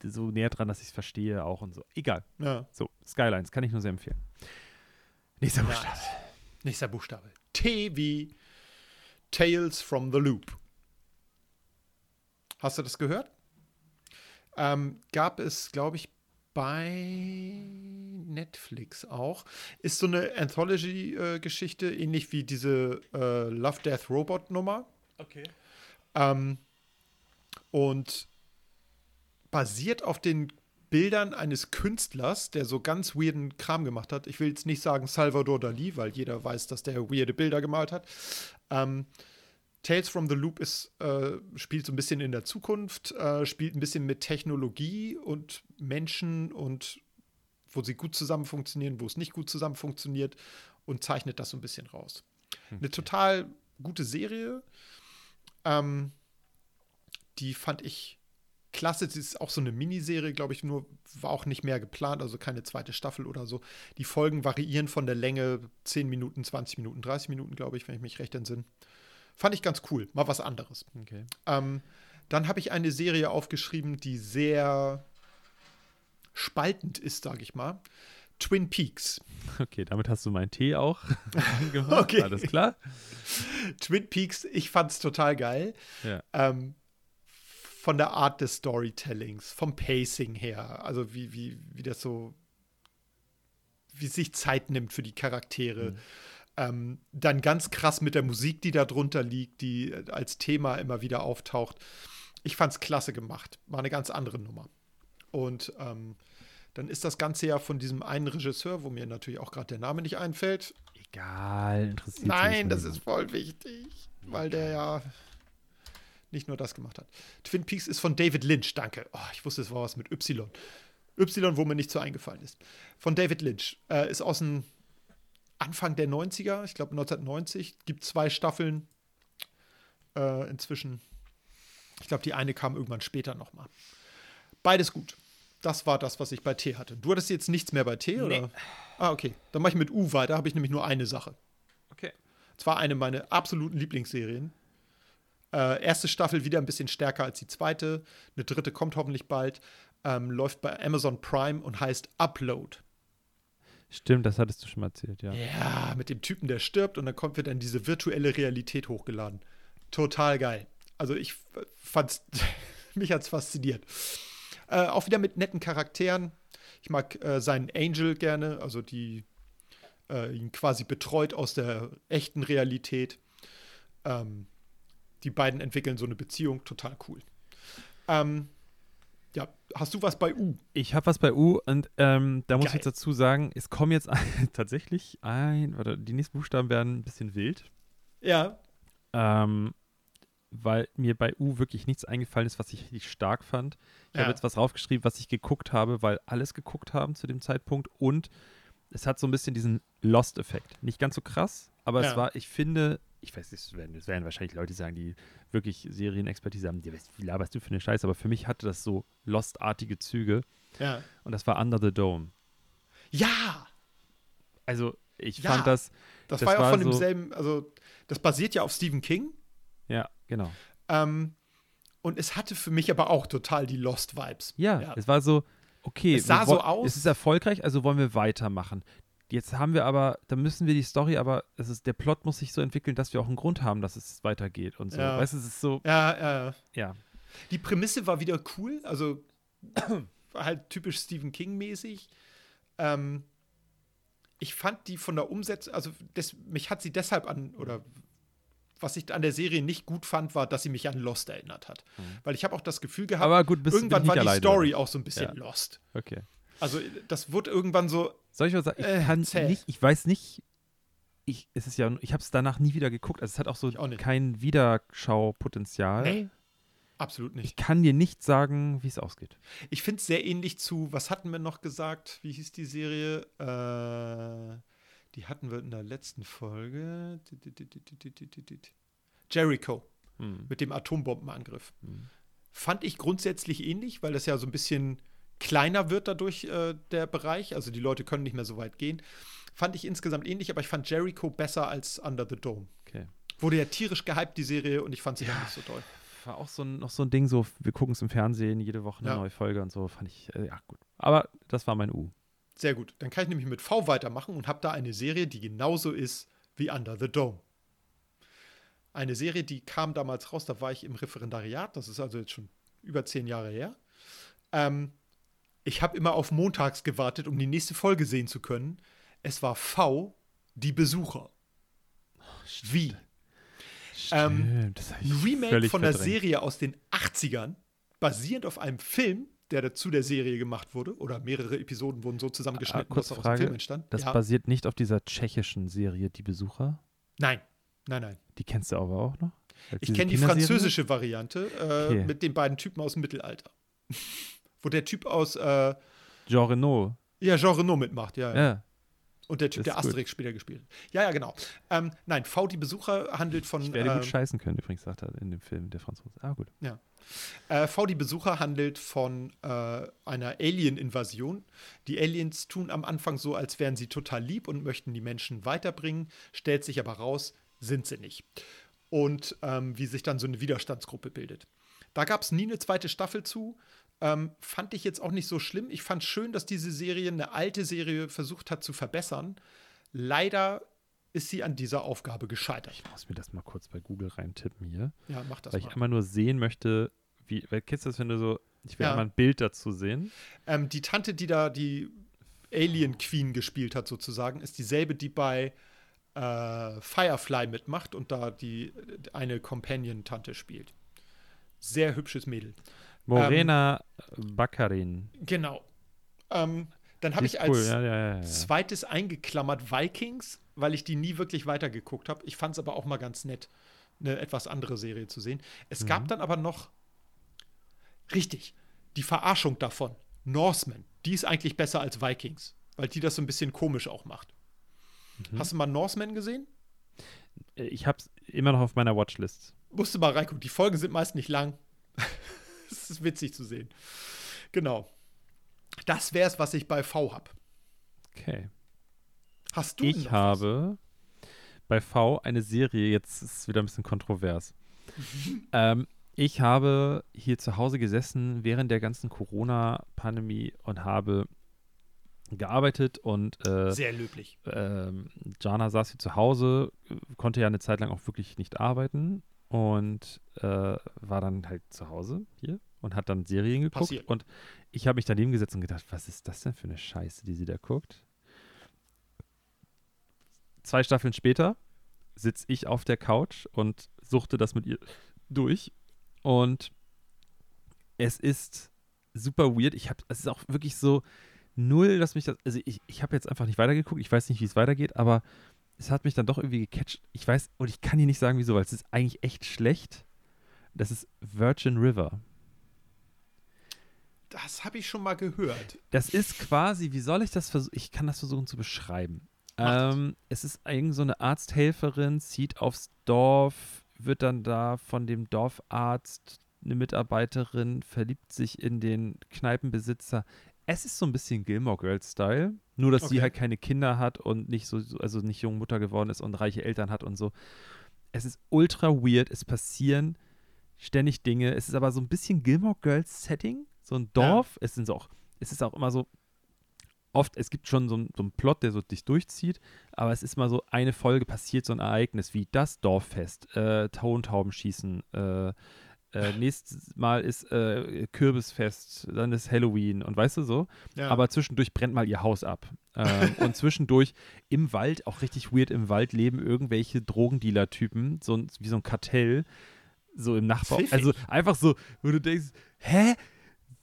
so näher dran, dass ich es verstehe auch und so. Egal. ja. So, Skylines kann ich nur sehr empfehlen. Nächster Ja. Buchstabe. Nächster Buchstabe. T wie Tales from the Loop. Hast du das gehört? Ähm, gab es, glaube ich, bei Netflix auch. Ist so eine Anthology-Geschichte, ähnlich wie diese äh, Love Death Robot Nummer. Okay. Ähm, und basiert auf den Bildern eines Künstlers, der so ganz weirden Kram gemacht hat. Ich will jetzt nicht sagen Salvador Dali, weil jeder weiß, dass der weirde Bilder gemalt hat. Ähm, Tales from the Loop ist, äh, spielt so ein bisschen in der Zukunft, äh, spielt ein bisschen mit Technologie und Menschen und wo sie gut zusammen funktionieren, wo es nicht gut zusammen funktioniert und zeichnet das so ein bisschen raus. Eine total gute Serie. Ähm, die fand ich klasse. Es ist auch so eine Miniserie, glaube ich, nur war auch nicht mehr geplant, also keine zweite Staffel oder so. Die Folgen variieren von der Länge 10 Minuten, 20 Minuten, 30 Minuten, glaube ich, wenn ich mich recht entsinne. Fand ich ganz cool, mal was anderes. Okay. Ähm, dann habe ich eine Serie aufgeschrieben, die sehr spaltend ist, sage ich mal. Twin Peaks. Okay, damit hast du meinen Tee auch <laughs> <laughs> gemacht. Okay. Alles klar. Twin Peaks, ich fand es total geil. Ja. Ähm, von der Art des Storytellings, vom Pacing her, also wie, wie, wie das so, wie sich Zeit nimmt für die Charaktere. Mhm. Ähm, dann ganz krass mit der Musik, die da drunter liegt, die als Thema immer wieder auftaucht. Ich fand's klasse gemacht. War eine ganz andere Nummer. Und ähm, dann ist das Ganze ja von diesem einen Regisseur, wo mir natürlich auch gerade der Name nicht einfällt. Egal, interessiert mich Nein, das ist voll wichtig, weil der ja nicht nur das gemacht hat. Twin Peaks ist von David Lynch, danke. Oh, ich wusste, es war was mit Y. Y, wo mir nicht so eingefallen ist. Von David Lynch. Äh, ist aus dem Anfang der 90er, ich glaube 1990. Gibt zwei Staffeln äh, inzwischen. Ich glaube, die eine kam irgendwann später nochmal. Beides gut. Das war das, was ich bei T hatte. Du hattest jetzt nichts mehr bei T, oder? Ah, okay. Dann mache ich mit U weiter, habe ich nämlich nur eine Sache. Okay. Zwar eine meiner absoluten Lieblingsserien. Äh, erste Staffel wieder ein bisschen stärker als die zweite. Eine dritte kommt hoffentlich bald. Ähm, läuft bei Amazon Prime und heißt Upload. Stimmt, das hattest du schon mal erzählt, ja. Ja, mit dem Typen, der stirbt und dann kommt wird dann diese virtuelle Realität hochgeladen. Total geil. Also ich fand's, <laughs> mich hat's fasziniert. Äh, auch wieder mit netten Charakteren. Ich mag äh, seinen Angel gerne, also die äh, ihn quasi betreut aus der echten Realität. Ähm, die beiden entwickeln so eine Beziehung, total cool. Ähm, ja, hast du was bei U? Ich habe was bei U und ähm, da muss ich Geil. jetzt dazu sagen, es kommen jetzt ein, <laughs> tatsächlich ein, oder die nächsten Buchstaben werden ein bisschen wild, Ja. ähm, weil mir bei U wirklich nichts eingefallen ist, was ich richtig stark fand. Ich Ja. habe jetzt was raufgeschrieben, was ich geguckt habe, weil alles geguckt haben zu dem Zeitpunkt und es hat so ein bisschen diesen Lost-Effekt. Nicht ganz so krass, aber Ja. es war, ich finde, ich weiß nicht, es werden, es werden wahrscheinlich Leute sagen, die wirklich Serienexpertise haben, die, wie laberst du für eine Scheiße, aber für mich hatte das so Lost-artige Züge Ja. und das war Under the Dome. Ja! Also ich Ja. fand das, Das, Das war ja auch von so- demselben, also das basiert ja auf Stephen King. ja, genau. Ähm, und es hatte für mich aber auch total die Lost-Vibes. Ja, Ja. es war so, okay, Es sah so aus. Es ist erfolgreich, also wollen wir weitermachen. Jetzt haben wir aber, da müssen wir die Story, aber es ist, der Plot muss sich so entwickeln, dass wir auch einen Grund haben, dass es weitergeht und so. Ja. Weißt du, es ist so, Ja, ja. ja. Die Prämisse war wieder cool, also war <clears throat> halt typisch Stephen King-mäßig. Ähm, ich fand die von der Umsetzung, also des, mich hat sie deshalb an, oder was ich an der Serie nicht gut fand, war, dass sie mich an Lost erinnert hat. Weil ich habe auch das Gefühl gehabt, Mhm. Gut, irgendwann war die alleine Story auch so ein bisschen Ja. Lost. Okay. Also das wurde irgendwann so, Soll ich was sagen? Ich Äh, kann zäh. nicht, ich weiß nicht, ich, es ist ja, ich habe es danach nie wieder geguckt. Also es hat auch so Ich auch kein Wiederschaupotenzial. nee, absolut Ich nicht. kann dir nicht sagen, wie es ausgeht. Ich finde es sehr ähnlich zu, was hatten wir noch gesagt? Wie hieß die Serie? Äh, die hatten wir in der letzten Folge. Jericho Hm. mit dem Atombombenangriff. Hm. Fand ich grundsätzlich ähnlich, weil das ja so ein bisschen kleiner wird dadurch äh, der Bereich. Also die Leute können nicht mehr so weit gehen. Fand ich insgesamt ähnlich, aber ich fand Jericho besser als Under the Dome. Okay. Wurde ja tierisch gehypt, die Serie, und ich fand sie dann nicht so toll. War auch so ein, noch so ein Ding, so, wir gucken es im Fernsehen, jede Woche eine Ja. neue Folge und so, fand ich, äh, ja, gut. Aber das war mein U. Sehr gut. Dann kann ich nämlich mit V weitermachen und habe da eine Serie, die genauso ist wie Under the Dome. Eine Serie, die kam damals raus, da war ich im Referendariat, das ist also jetzt schon über zehn Jahre her. Ähm, ich habe immer auf montags gewartet, um die nächste Folge sehen zu können. Es war V, die Besucher. Wie? Ähm, Stimmt, ich Ein Remake von der. Serie aus den 80ern, basierend auf einem Film, der zu der Serie gemacht wurde, oder mehrere Episoden wurden so zusammengeschnitten, Ah, dass aus dem Frage, Film entstand. Das ja. basiert nicht auf dieser tschechischen Serie Die Besucher. Nein, nein, nein. Die kennst du aber auch noch? Als Ich kenne die französische Variante äh, Okay. mit den beiden Typen aus dem Mittelalter. Wo der Typ aus, äh, Jean Reno. ja, Jean Reno mitmacht, ja. ja. Ja. Und der Typ, der. Asterix später gespielt hat. Ja, ja, genau. Ähm, nein, V, die Besucher handelt von. Ich werde ähm, gut scheißen können, übrigens, sagt er in dem Film, der Franzose. Ah, gut. Äh, V, die Besucher handelt von äh, einer Alien-Invasion. Die Aliens tun am Anfang so, als wären sie total lieb und möchten die Menschen weiterbringen, stellt sich aber raus, sind sie nicht. Und ähm, wie sich dann so eine Widerstandsgruppe bildet. Da gab es nie eine zweite Staffel zu. Ähm, fand ich jetzt auch nicht so schlimm. Ich fand schön, dass diese Serie, eine alte Serie, versucht hat zu verbessern. Leider ist sie an dieser Aufgabe gescheitert. Ich muss mir das mal kurz bei Google reintippen hier. Ja, mach das weil ich mal. einmal nur sehen möchte, wie, weil kennst du das, wenn du so, ich will Ja. einmal ein Bild dazu sehen. Ähm, die Tante, die da die Alien Queen gespielt hat, sozusagen, ist dieselbe, die bei äh, Firefly mitmacht und da die eine Companion-Tante spielt. Sehr hübsches Mädel. Morena Baccarin. Genau. Ähm, dann habe ich cool, als ja, ja, ja, ja. zweites eingeklammert Vikings, weil ich die nie wirklich weitergeguckt habe. Ich fand es aber auch mal ganz nett, eine etwas andere Serie zu sehen. Es gab dann aber noch, richtig, die Verarschung davon. Norseman, die ist eigentlich besser als Vikings, weil die das so ein bisschen komisch auch macht. Hast du mal Norseman gesehen? Ich hab's immer noch auf meiner Watchlist. Musst du mal reingucken. Die Folgen sind meist nicht lang. <laughs> Es ist witzig zu sehen. Genau. Das wäre es, was ich bei V habe. Okay. Hast du Ich habe bei V eine Serie, jetzt ist es wieder ein bisschen kontrovers. <laughs> ähm, ich habe hier zu Hause gesessen während der ganzen Corona-Pandemie und habe gearbeitet und äh, was? Sehr löblich. ähm, Jana saß hier zu Hause, konnte ja eine Zeit lang auch wirklich nicht arbeiten und äh, war dann halt zu Hause hier und hat dann Serien geguckt. Passiert. Und ich habe mich daneben gesetzt und gedacht, was ist das denn für eine Scheiße, die sie da guckt? Zwei Staffeln später sitze ich auf der Couch und suchte das mit ihr durch. Und es ist super weird. Ich habe, es ist auch wirklich so null, dass mich das, also ich, ich habe jetzt einfach nicht weitergeguckt. Ich weiß nicht, wie es weitergeht, aber es hat mich dann doch irgendwie gecatcht. Ich weiß, und ich kann dir nicht sagen, wieso, weil es ist eigentlich echt schlecht. Das ist Virgin River. Das habe ich schon mal gehört. Das ist quasi, wie soll ich das versuchen? Ich kann das versuchen zu beschreiben. Ähm, es ist irgend so eine Arzthelferin, zieht aufs Dorf, wird dann da von dem Dorfarzt eine Mitarbeiterin, verliebt sich in den Kneipenbesitzer. Es ist so ein bisschen Gilmore Girls Style, nur dass sie Okay. halt keine Kinder hat und nicht so, so- also nicht junge Mutter geworden ist und reiche Eltern hat und so. Es ist ultra weird, es passieren ständig Dinge. Es ist aber so ein bisschen Gilmore Girls Setting, so ein Dorf. Es sind so auch, es ist auch immer so oft, es gibt schon so, einen- so einen Plot, der so dich durchzieht, aber es ist mal so eine Folge passiert so ein Ereignis wie das Dorffest, äh, Tontauben schießen, äh, äh, nächstes Mal ist äh, Kürbisfest, dann ist Halloween und weißt du so. Ja. Aber zwischendurch brennt mal ihr Haus ab. Ähm, <laughs> und zwischendurch im Wald, auch richtig weird, im Wald leben irgendwelche Drogendealer-Typen, so wie so ein Kartell, so im Nachbau. Pfiffig. Also einfach so, wo du denkst, hä?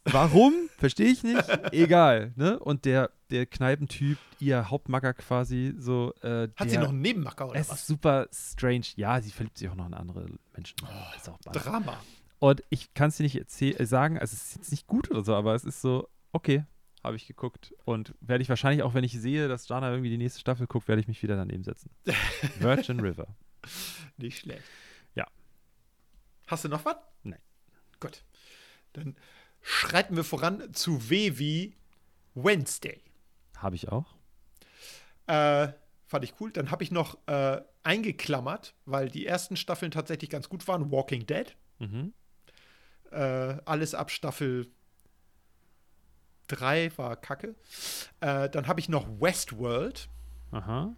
Warum? <laughs> Verstehe ich nicht. Egal, ne? Und der, der Kneipentyp, ihr Hauptmacker quasi, so, äh, Hat sie noch einen Nebenmacker oder es ist was? super strange. Ja, sie verliebt sich auch noch in andere Menschen. Oh, ist. Drama. Und ich kann es dir nicht äh, sagen, also es ist jetzt nicht gut oder so, aber es ist so, okay, habe ich geguckt. Und werde ich wahrscheinlich auch, wenn ich sehe, dass Jana irgendwie die nächste Staffel guckt, werde ich mich wieder daneben setzen. <laughs> Virgin River. Nicht schlecht. Ja. Hast du noch was? Nein. Gut. Dann schreiten wir voran zu W wie Wednesday. Habe ich auch. Äh, fand ich cool. Dann habe ich noch äh, eingeklammert, weil die ersten Staffeln tatsächlich ganz gut waren. Walking Dead. Mhm. Äh, alles ab Staffel 3 war kacke. Äh, dann habe ich noch Westworld. Aha.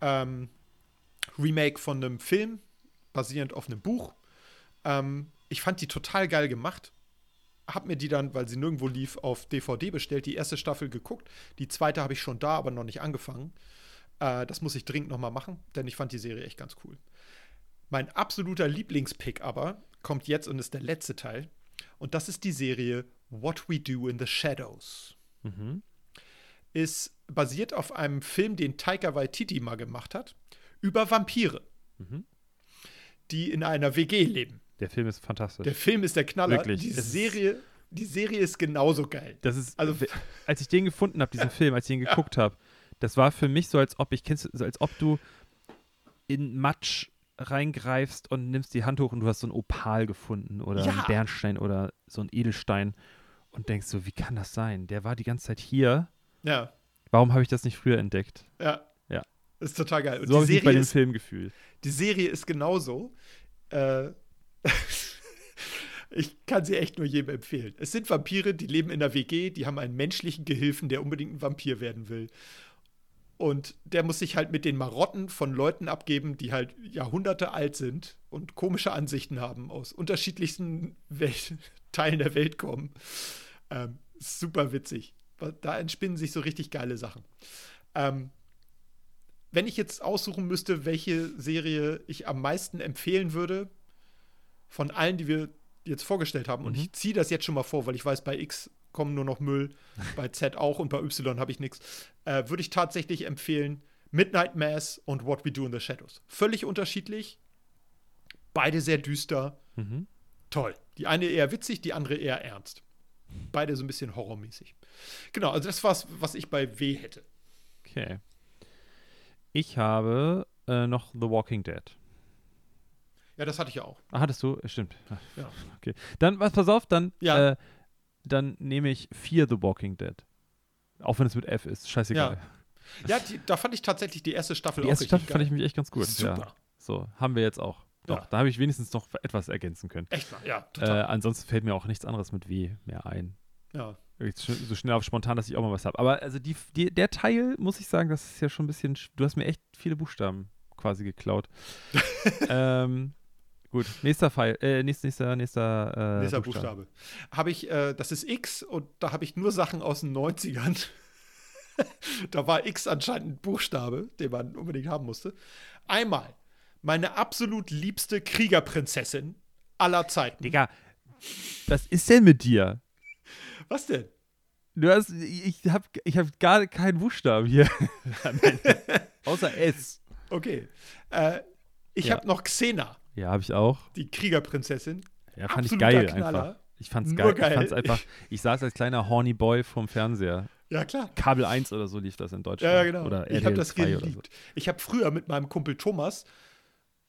ähm, Remake von einem Film, basierend auf einem Buch. Ähm, ich fand die total geil gemacht. Hab mir die dann, weil sie nirgendwo lief, auf DVD bestellt, die erste Staffel geguckt. Die zweite habe ich schon da, aber noch nicht angefangen. Äh, das muss ich dringend noch mal machen, denn ich fand die Serie echt ganz cool. Mein absoluter Lieblingspick aber kommt jetzt und ist der letzte Teil. Und das ist die Serie What We Do in the Shadows Mhm. ist basiert auf einem Film, den Taika Waititi mal gemacht hat, über Vampire, Mhm. die in einer WG leben. Der Film ist fantastisch. Der Film ist der Knaller. Wirklich, Die es Serie, die Serie ist genauso geil. das ist, Also- als ich den gefunden habe, diesen <laughs> Film, als ich ihn geguckt habe, Das war für mich so, als ob ich kennst, so als ob du in Matsch reingreifst und nimmst die Hand hoch und du hast so ein Opal gefunden oder Ja. einen Bernstein oder so ein Edelstein und denkst so, wie kann das sein? Der war die ganze Zeit hier. Ja, Warum habe ich das nicht früher entdeckt? ja. Ja. Ist total geil. Und so habe die ich mich bei Serie dem ist Film gefühlt. Die Serie ist genauso. Äh, <laughs> ich kann sie echt nur jedem empfehlen. Es sind Vampire, die leben in der WG, die haben einen menschlichen Gehilfen, der unbedingt ein Vampir werden will. Und der muss sich halt mit den Marotten von Leuten abgeben, die halt Jahrhunderte alt sind und komische Ansichten haben, aus unterschiedlichsten Welt <laughs> Teilen der Welt kommen. Ähm, super witzig. Da entspinnen sich so richtig geile Sachen. Ähm, wenn ich jetzt aussuchen müsste, welche Serie ich am meisten empfehlen würde, von allen, die wir jetzt vorgestellt haben, und Mhm. ich ziehe das jetzt schon mal vor, weil ich weiß, bei X kommen nur noch Müll, bei Z auch und bei Y habe ich nichts, äh, würde ich tatsächlich empfehlen Midnight Mass und What We Do in the Shadows. Völlig unterschiedlich, beide sehr düster, Mhm. toll. Die eine eher witzig, die andere eher ernst. Beide so ein bisschen horrormäßig. Genau, also das war's, was ich bei W hätte. Okay. Ich habe äh, noch The Walking Dead. Ja, das hatte ich ja auch. Ah, hattest du? Stimmt. Ja. Okay. Dann, was, pass auf, dann, Ja. äh, dann nehme ich Fear the Walking Dead. Auch wenn es mit F ist. Scheißegal. Ja, die, da fand ich tatsächlich die erste Staffel Die auch erste richtig Staffel fand ich geil. mich echt ganz gut. Super. Ja. So, haben wir jetzt auch. Doch, Ja. da habe ich wenigstens noch etwas ergänzen können. Echt mal, ja, Äh, total. ansonsten fällt mir auch nichts anderes mit W mehr ein. ja. So schnell auf spontan, dass ich auch mal was habe. Aber also die, die, der Teil, muss ich sagen, das ist ja schon ein bisschen. sch- Du hast mir echt viele Buchstaben quasi geklaut. <laughs> ähm, gut, nächster Pfeil, äh, nächster, nächster, nächster, äh, Nächster Buchstabe. Habe ich, äh, das ist X und da habe ich nur Sachen aus den 90ern. <laughs> da war X anscheinend ein Buchstabe, den man unbedingt haben musste. Einmal meine absolut liebste Kriegerprinzessin aller Zeiten. Digga, was ist denn mit dir? Was denn? Du hast, ich habe ich hab gar keinen Buchstaben hier. <laughs> Außer S. Okay. Äh, ich Ja. habe noch Xena, Ja, habe ich auch. die Kriegerprinzessin. Ja, fand ich Absoluter geil Knaller. einfach. Ich fand's Nur geil. Ich fand's geil. einfach. Ich saß als kleiner horny Boy vorm Fernseher. Ja, klar. Kabel 1 oder so lief das in Deutschland. Ja, genau. Oder ich habe das 2 oder so. geliebt. Ich habe früher mit meinem Kumpel Thomas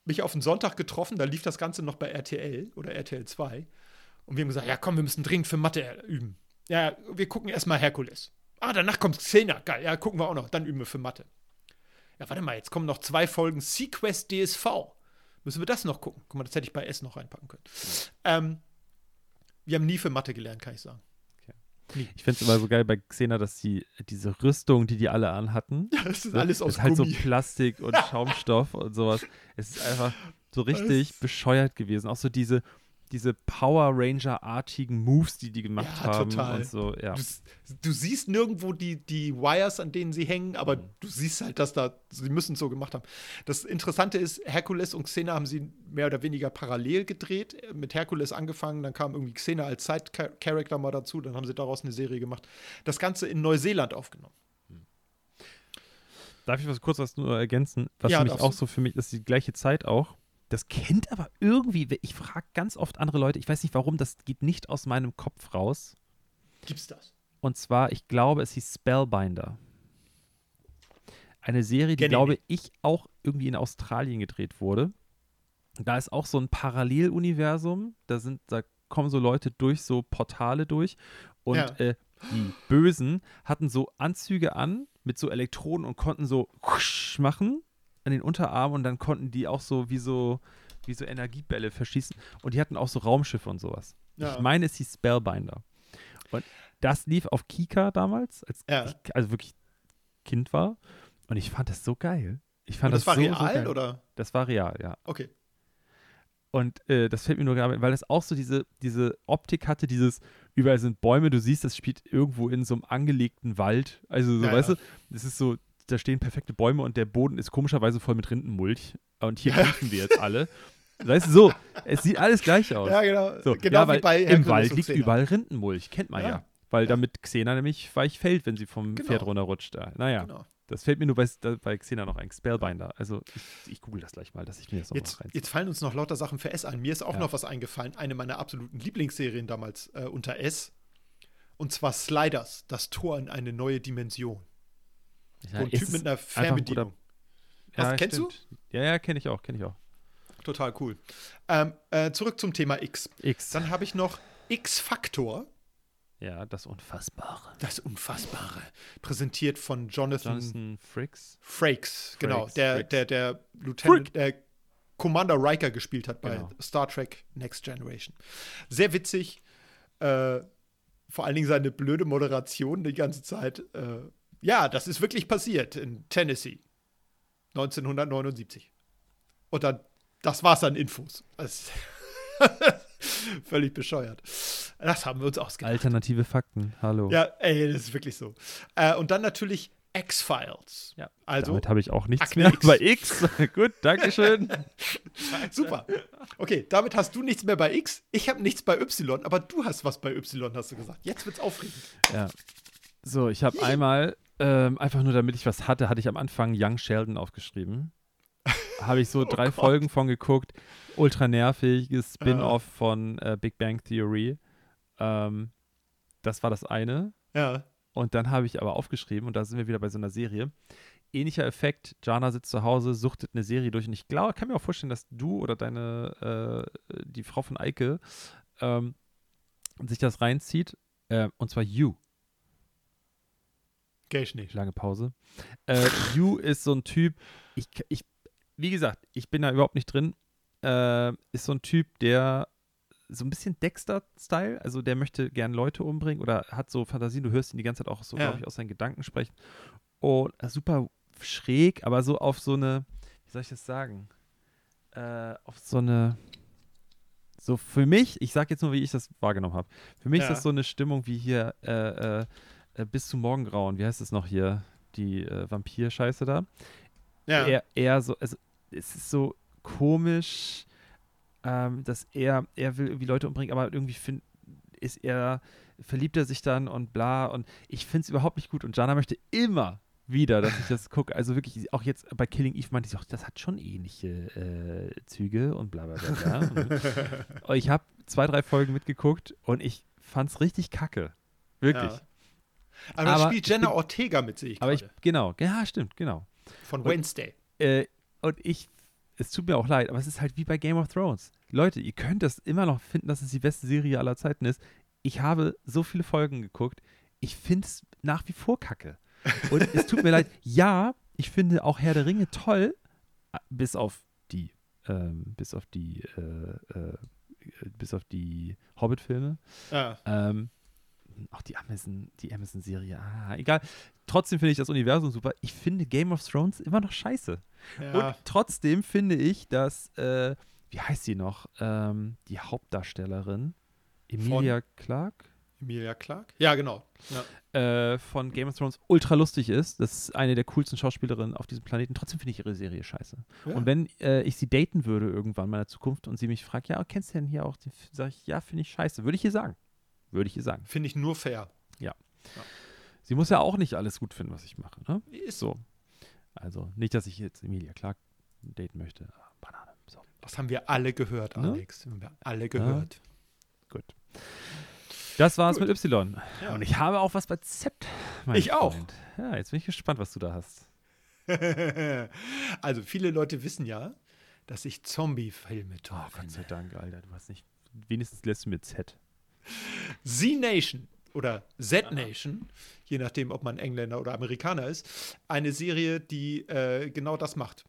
mich auf einen Sonntag getroffen, da lief das Ganze noch bei RTL oder RTL 2. Und wir haben gesagt, ja komm, wir müssen dringend für Mathe üben. Ja, wir gucken erstmal Herkules. Ah, danach kommt Xena. Geil, ja, gucken wir auch noch. Dann üben wir für Mathe. Ja, warte mal, jetzt kommen noch zwei Folgen Sequest DSV. Müssen wir das noch gucken? Guck mal, das hätte ich bei S noch reinpacken können. Ähm, wir haben nie für Mathe gelernt, kann ich sagen. Ich finde es immer so geil bei Xena, dass die diese Rüstung, die die alle anhatten, <laughs> Ja, das ist so, alles aus ist halt Gummi. so Plastik und <laughs> Schaumstoff und sowas. Es ist einfach so richtig bescheuert gewesen. Auch so diese, diese Power Ranger-artigen Moves, die die gemacht Ja, haben total. und so. Ja. Du, du siehst nirgendwo die, die Wires, an denen sie hängen, aber Mhm. du siehst halt, dass da, sie müssen es so gemacht haben. Das Interessante ist, Herkules und Xena haben sie mehr oder weniger parallel gedreht. Mit Herkules angefangen, dann kam irgendwie Xena als Side-Character mal dazu, dann haben sie daraus eine Serie gemacht. Das Ganze in Neuseeland aufgenommen. Darf ich was kurz was nur ergänzen? Was Ja, für mich auch so für mich ist die gleiche Zeit auch. Das kennt aber irgendwie, ich frage ganz oft andere Leute, ich weiß nicht warum, das geht nicht aus meinem Kopf raus. Gibt's das? Und zwar, ich glaube, es hieß Spellbinder. Eine Serie, die, Kenn ich glaube nicht. ich, auch irgendwie in Australien gedreht wurde. Da ist auch so ein Paralleluniversum. Da sind, da kommen so Leute durch so Portale durch. Und Ja. äh, die Bösen hatten so Anzüge an mit so Elektroden und konnten so machen an den Unterarmen und dann konnten die auch so wie so wie so Energiebälle verschießen. Und die hatten auch so Raumschiffe und sowas. Ja. Ich meine, es hieß Spellbinder. Und das lief auf Kika damals, als Ja. ich also wirklich Kind war. Und ich fand das so geil. Ich fand Und das war so, real so oder? Das war real, ja. Okay. Und äh, das fällt mir nur gerade, weil das auch so diese, diese Optik hatte, dieses, überall sind Bäume, du siehst, das spielt irgendwo in so einem angelegten Wald. Also so, Ja, weißt ja. du, es ist so, da stehen perfekte Bäume und der Boden ist komischerweise voll mit Rindenmulch. Und hier kämpfen wir jetzt alle. Weißt du, so, es sieht alles gleich aus. Ja, genau. So, genau ja, weil bei im Wald liegt Xena. überall Rindenmulch, kennt man ja. Ja. Weil Ja. damit Xena nämlich weich fällt, wenn sie vom Genau. Pferd runterrutscht. Naja, Genau. das fällt mir nur bei, bei Xena noch ein. Spellbinder. Also ich, ich google das gleich mal, dass ich mir das auch Jetzt, noch rein. jetzt fallen uns noch lauter Sachen für S ein. Mir ist auch noch was eingefallen. Eine meiner absoluten Lieblingsserien damals äh, unter S. Und zwar Sliders, das Tor in eine neue Dimension. Ja, so ein Typ mit einer ein Fernbedienung. Hast- Ja, kennst stimmt. Ja, ja, kenne ich auch, kenne ich auch. Total cool. Ähm, äh, zurück zum Thema X. X. Dann habe ich noch X-Factor, ja, das Unfassbare. das Unfassbare, präsentiert von Jonathan, Jonathan Frakes. Frakes, genau, Frakes, der, der, der Lieutenant, der Commander Riker gespielt hat bei Genau. Star Trek Next Generation. Sehr witzig, äh, vor allen Dingen seine blöde Moderation die ganze Zeit. Äh, ja, das ist wirklich passiert in Tennessee 1979. Und dann, das war's an Infos. <laughs> Völlig bescheuert. Das haben wir uns ausgedacht. Alternative Fakten. Hallo. Ja, ey, das ist wirklich so. Äh, und dann natürlich X-Files. Ja, Also, Damit habe ich auch nichts Akte mehr X. bei X. <laughs> Gut, Dankeschön. <laughs> super. Okay, damit hast du nichts mehr bei X. Ich habe nichts bei Y, aber du hast was bei Y, hast du gesagt. Jetzt wird's aufregend. ja. So, ich habe einmal, ähm, einfach nur damit ich was hatte, hatte ich am Anfang Young Sheldon aufgeschrieben. <laughs> Habe ich so drei Oh Gott. Folgen von geguckt. Ultra nerviges Spin-off von äh, Big Bang Theory. Ähm, das war das eine. Ja. Und dann habe ich aber aufgeschrieben, und da sind wir wieder bei so einer Serie. Ähnlicher Effekt, Jana sitzt zu Hause, suchtet eine Serie durch und ich glaube, kann mir auch vorstellen, dass du oder deine, äh, die Frau von Eike, ähm, sich das reinzieht. Äh, und zwar You. Ich nicht. Lange Pause. Äh, <laughs> you ist so ein Typ, ich, ich, wie gesagt, ich bin da überhaupt nicht drin. Äh, ist so ein Typ, der so ein bisschen Dexter-Style, also der möchte gern Leute umbringen oder hat so Fantasien, du hörst ihn die ganze Zeit auch so, Ja. glaube ich, aus seinen Gedanken sprechen. Und äh, super schräg, aber so auf so eine, wie soll ich das sagen? Äh, auf so eine, so für mich, ich sag jetzt nur, wie ich das wahrgenommen habe. Für mich Ja. ist das so eine Stimmung wie hier äh, äh, äh, bis zum Morgengrauen, wie heißt es noch hier? Die äh, Vampir-Scheiße da. Ja. Eher, eher so, also es ist so komisch, ähm, dass er, er will irgendwie Leute umbringen, aber irgendwie find, ist er, verliebt er sich dann und bla und ich finde es überhaupt nicht gut und Jana möchte immer wieder, dass ich das gucke. Also wirklich, auch jetzt bei Killing Eve meinte ich auch, das hat schon ähnliche äh, Züge und bla bla bla. <laughs> ich habe zwei, drei Folgen mitgeguckt und ich fand es richtig kacke. Wirklich. Ja. Aber, Aber spielt Jenna Ortega mit, sehe ich Aber ich, genau, ja, stimmt, genau. Von und- Wednesday. Äh, und ich, es tut mir auch leid, aber es ist halt wie bei Game of Thrones. Leute, ihr könnt das immer noch finden, dass es die beste Serie aller Zeiten ist. Ich habe so viele Folgen geguckt. Ich finde es nach wie vor kacke. Und es tut mir <laughs> leid. Ja, ich finde auch Herr der Ringe toll, äh, bis auf die, ähm, bis auf die, äh, äh, bis auf die Hobbit-Filme. Ja. Ähm, auch die Amazon, die Amazon-Serie, ah, egal. Trotzdem finde ich das Universum super. Ich finde Game of Thrones immer noch scheiße. Ja. Und trotzdem finde ich, dass, äh, wie heißt sie noch? Ähm, die Hauptdarstellerin, Emilia Clarke Emilia Clark? Ja, genau. Ja. äh, von Game of Thrones ultra lustig ist. Das ist eine der coolsten Schauspielerinnen auf diesem Planeten. Trotzdem finde ich ihre Serie scheiße. Ja. Und wenn äh, ich sie daten würde irgendwann in der Zukunft und sie mich fragt, ja, kennst du denn hier auch, sage ich, ja, finde ich scheiße. Würde ich ihr sagen. Würde ich ihr sagen. Finde ich nur fair. Sie muss ja auch nicht alles gut finden, was ich mache. Ne? Ist So. Also, nicht, dass ich jetzt Emilia Clark daten möchte. aber Banane. So. Das haben wir alle gehört, Ne? Alex. Haben wir alle gehört. Gut. Das war's Gut. mit Y. Ja. Und ich habe auch was bei Z. Ich auch. Freund. Ja, jetzt bin ich gespannt, was du da hast. <laughs> also, viele Leute wissen ja, dass ich Zombie-Filme toll Oh, Gott sei. Dank, Alter. Du hast nicht. Wenigstens lässt du mir Z. Z-Nation oder Z-Nation, je nachdem, ob man Engländer oder Amerikaner ist, eine Serie, die äh, genau das macht.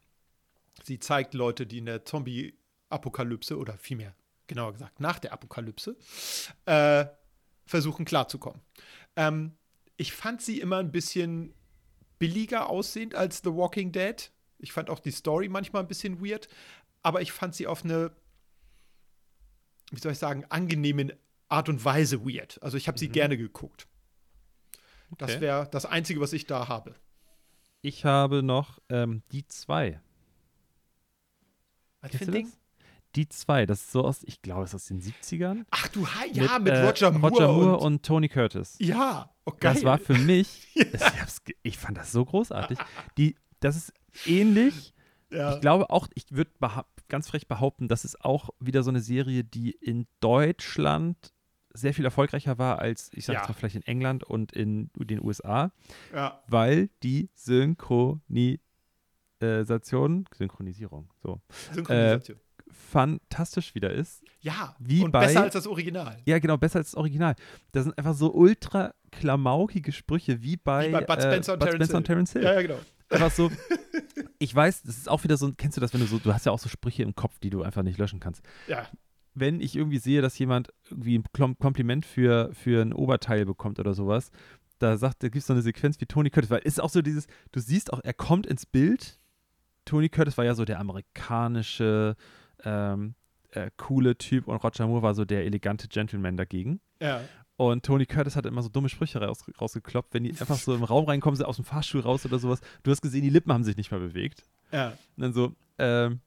Sie zeigt Leute, die in der Zombie-Apokalypse oder vielmehr, genauer gesagt, nach der Apokalypse, äh, versuchen klarzukommen. Ähm, ich fand sie immer ein bisschen billiger aussehend als The Walking Dead. Ich fand auch die Story manchmal ein bisschen weird, aber ich fand sie auf eine, wie soll ich sagen, angenehme Art und Weise weird. Also ich habe sie gerne geguckt. Das Okay. wäre das Einzige, was ich da habe. Ich habe noch ähm, die zwei. Was für ein das? Ding? Die zwei, das ist so aus, ich glaube, es ist aus den 70ern. Ach du, ja, mit, äh, Roger Moore. Roger Moore und, und, Tony Curtis. ja, oh, geil. Das war für mich, <laughs> ich, hab's ge- ich fand das so großartig. Die, das ist ähnlich. Ja. Ich glaube auch, ich würde ganz frech behaupten, das ist auch wieder so eine Serie, die in Deutschland sehr viel erfolgreicher war als, ich sag Ja. mal, vielleicht in England und in den USA, Ja. weil die Synchronisation, Synchronisierung, so, Synchronisation. fantastisch wieder ist. ja, wie und bei- besser als das Original. Ja, genau, besser als das Original. Da sind einfach so ultra klamaukige Sprüche, wie bei, Wie bei Bud äh, Spencer und Bud Terence Spencer und Hill. Terence Hill. Ja, ja, genau. Einfach so, ich weiß, das ist auch wieder so, kennst du das, wenn du so, du hast ja auch so Sprüche im Kopf, die du einfach nicht löschen kannst. Ja, wenn ich irgendwie sehe, dass jemand irgendwie ein Kompliment für, für ein Oberteil bekommt oder sowas, da sagt, da gibt es so eine Sequenz wie Tony Curtis, weil es ist auch so dieses, du siehst auch, er kommt ins Bild. Tony Curtis war ja so der amerikanische, ähm, äh, coole Typ und Roger Moore war so der elegante Gentleman dagegen. ja. Und Tony Curtis hat immer so dumme Sprüche raus, rausgekloppt, wenn die einfach so im Raum reinkommen, sie aus dem Fahrstuhl raus oder sowas. Du hast gesehen, die Lippen haben sich nicht mehr bewegt. ja. Und dann so, ähm,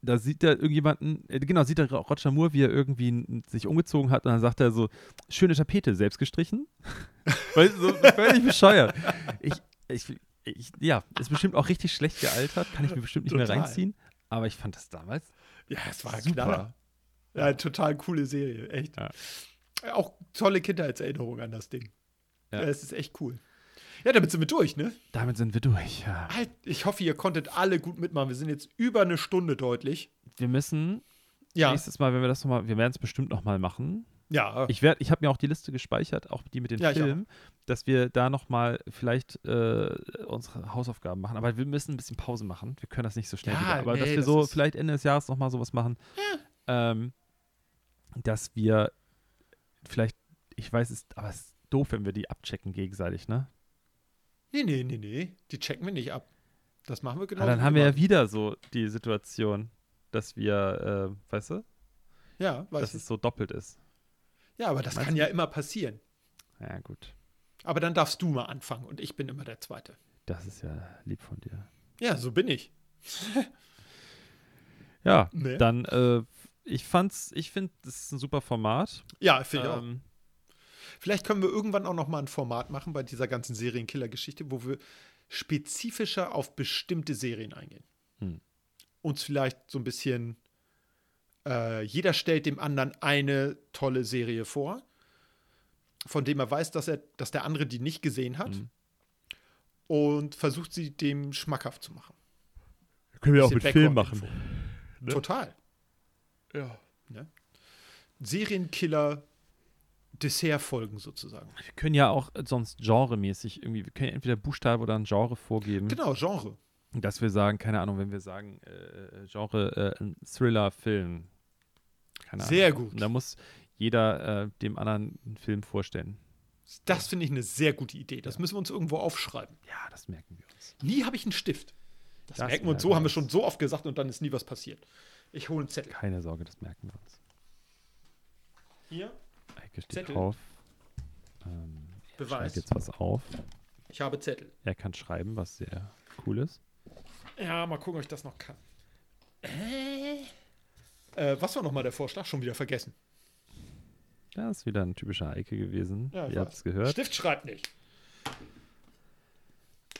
da sieht er irgendjemanden, äh, genau, sieht er Roger Moore, wie er irgendwie sich umgezogen hat und dann sagt er so, schöne Tapete, selbst gestrichen. <laughs> Weil so völlig bescheuert. Ich, ich, ich, ja, ist bestimmt auch richtig schlecht gealtert, kann ich mir bestimmt nicht mehr Total. reinziehen. Aber ich fand das damals Ja, es war super. Knaller. Ja, total coole Serie, echt. Ja. Auch tolle Kindheitserinnerung an das Ding. Ja. Ja. es ist echt cool. Ja, damit sind wir durch, ne? Damit sind wir durch. Ja. Halt, ich hoffe, ihr konntet alle gut mitmachen. Wir sind jetzt über eine Stunde deutlich. Wir müssen Ja, nächstes Mal, wenn wir das nochmal, wir werden es bestimmt nochmal machen. ja. Ich werde, ich habe mir auch die Liste gespeichert, auch die mit den Ja, Filmen, dass wir da nochmal vielleicht äh, unsere Hausaufgaben machen. Aber wir müssen ein bisschen Pause machen. Wir können das nicht so schnell Ja, wieder. Aber nee, dass wir das so vielleicht Ende des Jahres nochmal sowas machen. Ähm, dass wir vielleicht, ich weiß es, aber es ist doof, wenn wir die abchecken gegenseitig, ne? nee, nee, nee, nee. Die checken wir nicht ab. Das machen wir genau. Aber dann haben wir ja wieder so die Situation, dass wir, äh, weißt du, Ja, weiß dass ich. es so doppelt ist. Ja, aber das Meinst kann du? ja immer passieren. Ja, gut. Aber dann darfst du mal anfangen und ich bin immer der Zweite. Das ist ja lieb von dir. Ja, so bin ich. <laughs> Ja, Nee. dann, äh, ich fand's, ich finde, das ist ein super Format. Ja, finde ich auch. Ähm, Vielleicht können wir irgendwann auch noch mal ein Format machen bei dieser ganzen Serienkiller-Geschichte, wo wir spezifischer auf bestimmte Serien eingehen. Hm. Uns vielleicht so ein bisschen, äh, jeder stellt dem anderen eine tolle Serie vor, von dem er weiß, dass, er, dass der andere die nicht gesehen hat Mhm. und versucht sie dem schmackhaft zu machen. können wir Bisschen Background-Info. Ne? Total. Ja. Ne? Serienkiller Dessertfolgen sozusagen. Wir können ja auch sonst genremäßig irgendwie, wir können ja entweder Buchstabe oder ein Genre vorgeben. Genau, Genre. Dass wir sagen, keine Ahnung, wenn wir sagen, äh, Genre, äh, ein Thriller-Film. Keine Sehr Ahnung. gut. Und da muss jeder äh, dem anderen einen Film vorstellen. Das finde ich eine sehr gute Idee. Das müssen wir uns irgendwo aufschreiben. Ja, das merken wir uns. Nie habe ich einen Stift. Das, Das merken wir uns so, haben wir schon so oft gesagt und dann ist nie was passiert. Ich hole einen Zettel. Keine Sorge, das merken wir uns. Hier, Eike steht Zettel. drauf. Ähm, er Beweis. schreibt jetzt was auf. Ich habe Zettel. Er kann schreiben, was sehr cool ist. Ja, mal gucken, ob ich das noch kann. Äh, was war nochmal der Vorschlag? Schon wieder vergessen. Das ist wieder ein typischer Eike gewesen. Ja, ich Ihr habt es gehört. Stift schreibt nicht.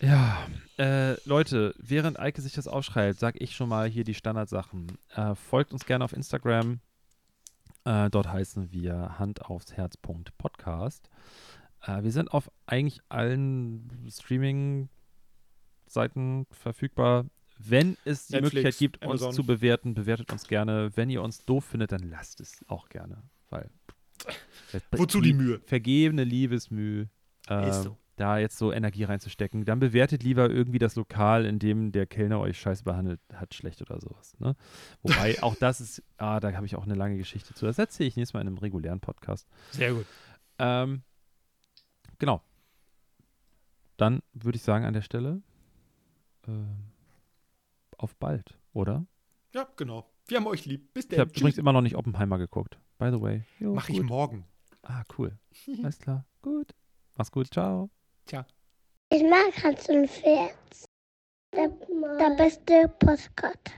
Ja, äh, Leute, während Eike sich das aufschreibt, sag ich schon mal hier die Standardsachen. Äh, folgt uns gerne auf Instagram. Äh, dort heißen wir Hand aufs Herz Podcast. Äh, wir sind auf eigentlich allen Streaming-Seiten verfügbar. Wenn es die Netflix, Möglichkeit gibt, Amazon. uns zu bewerten, bewertet uns gerne. Wenn ihr uns doof findet, dann lasst es auch gerne. Weil Wozu die Mühe? vergebene Liebesmühe, äh, Ist so. Da jetzt so Energie reinzustecken. Dann bewertet lieber irgendwie das Lokal, in dem der Kellner euch scheiße behandelt hat, schlecht oder sowas. Ne? Wobei <laughs> auch das ist, ah, da habe ich auch eine lange Geschichte zu. Das erzähle ich nächstes Mal in einem regulären Podcast. Sehr gut. Ähm, genau. Dann würde ich sagen an der Stelle ähm, auf bald, oder? Ja, genau. Wir haben euch lieb. Bis Ich habe dann. übrigens immer noch nicht Oppenheimer geguckt. By the way. Jo, Mach ich morgen. Ah, cool. <laughs> Alles klar. Gut. Mach's gut. Ciao. Tja. Ich mag Hans und Pferd. Der, der beste Postkarte.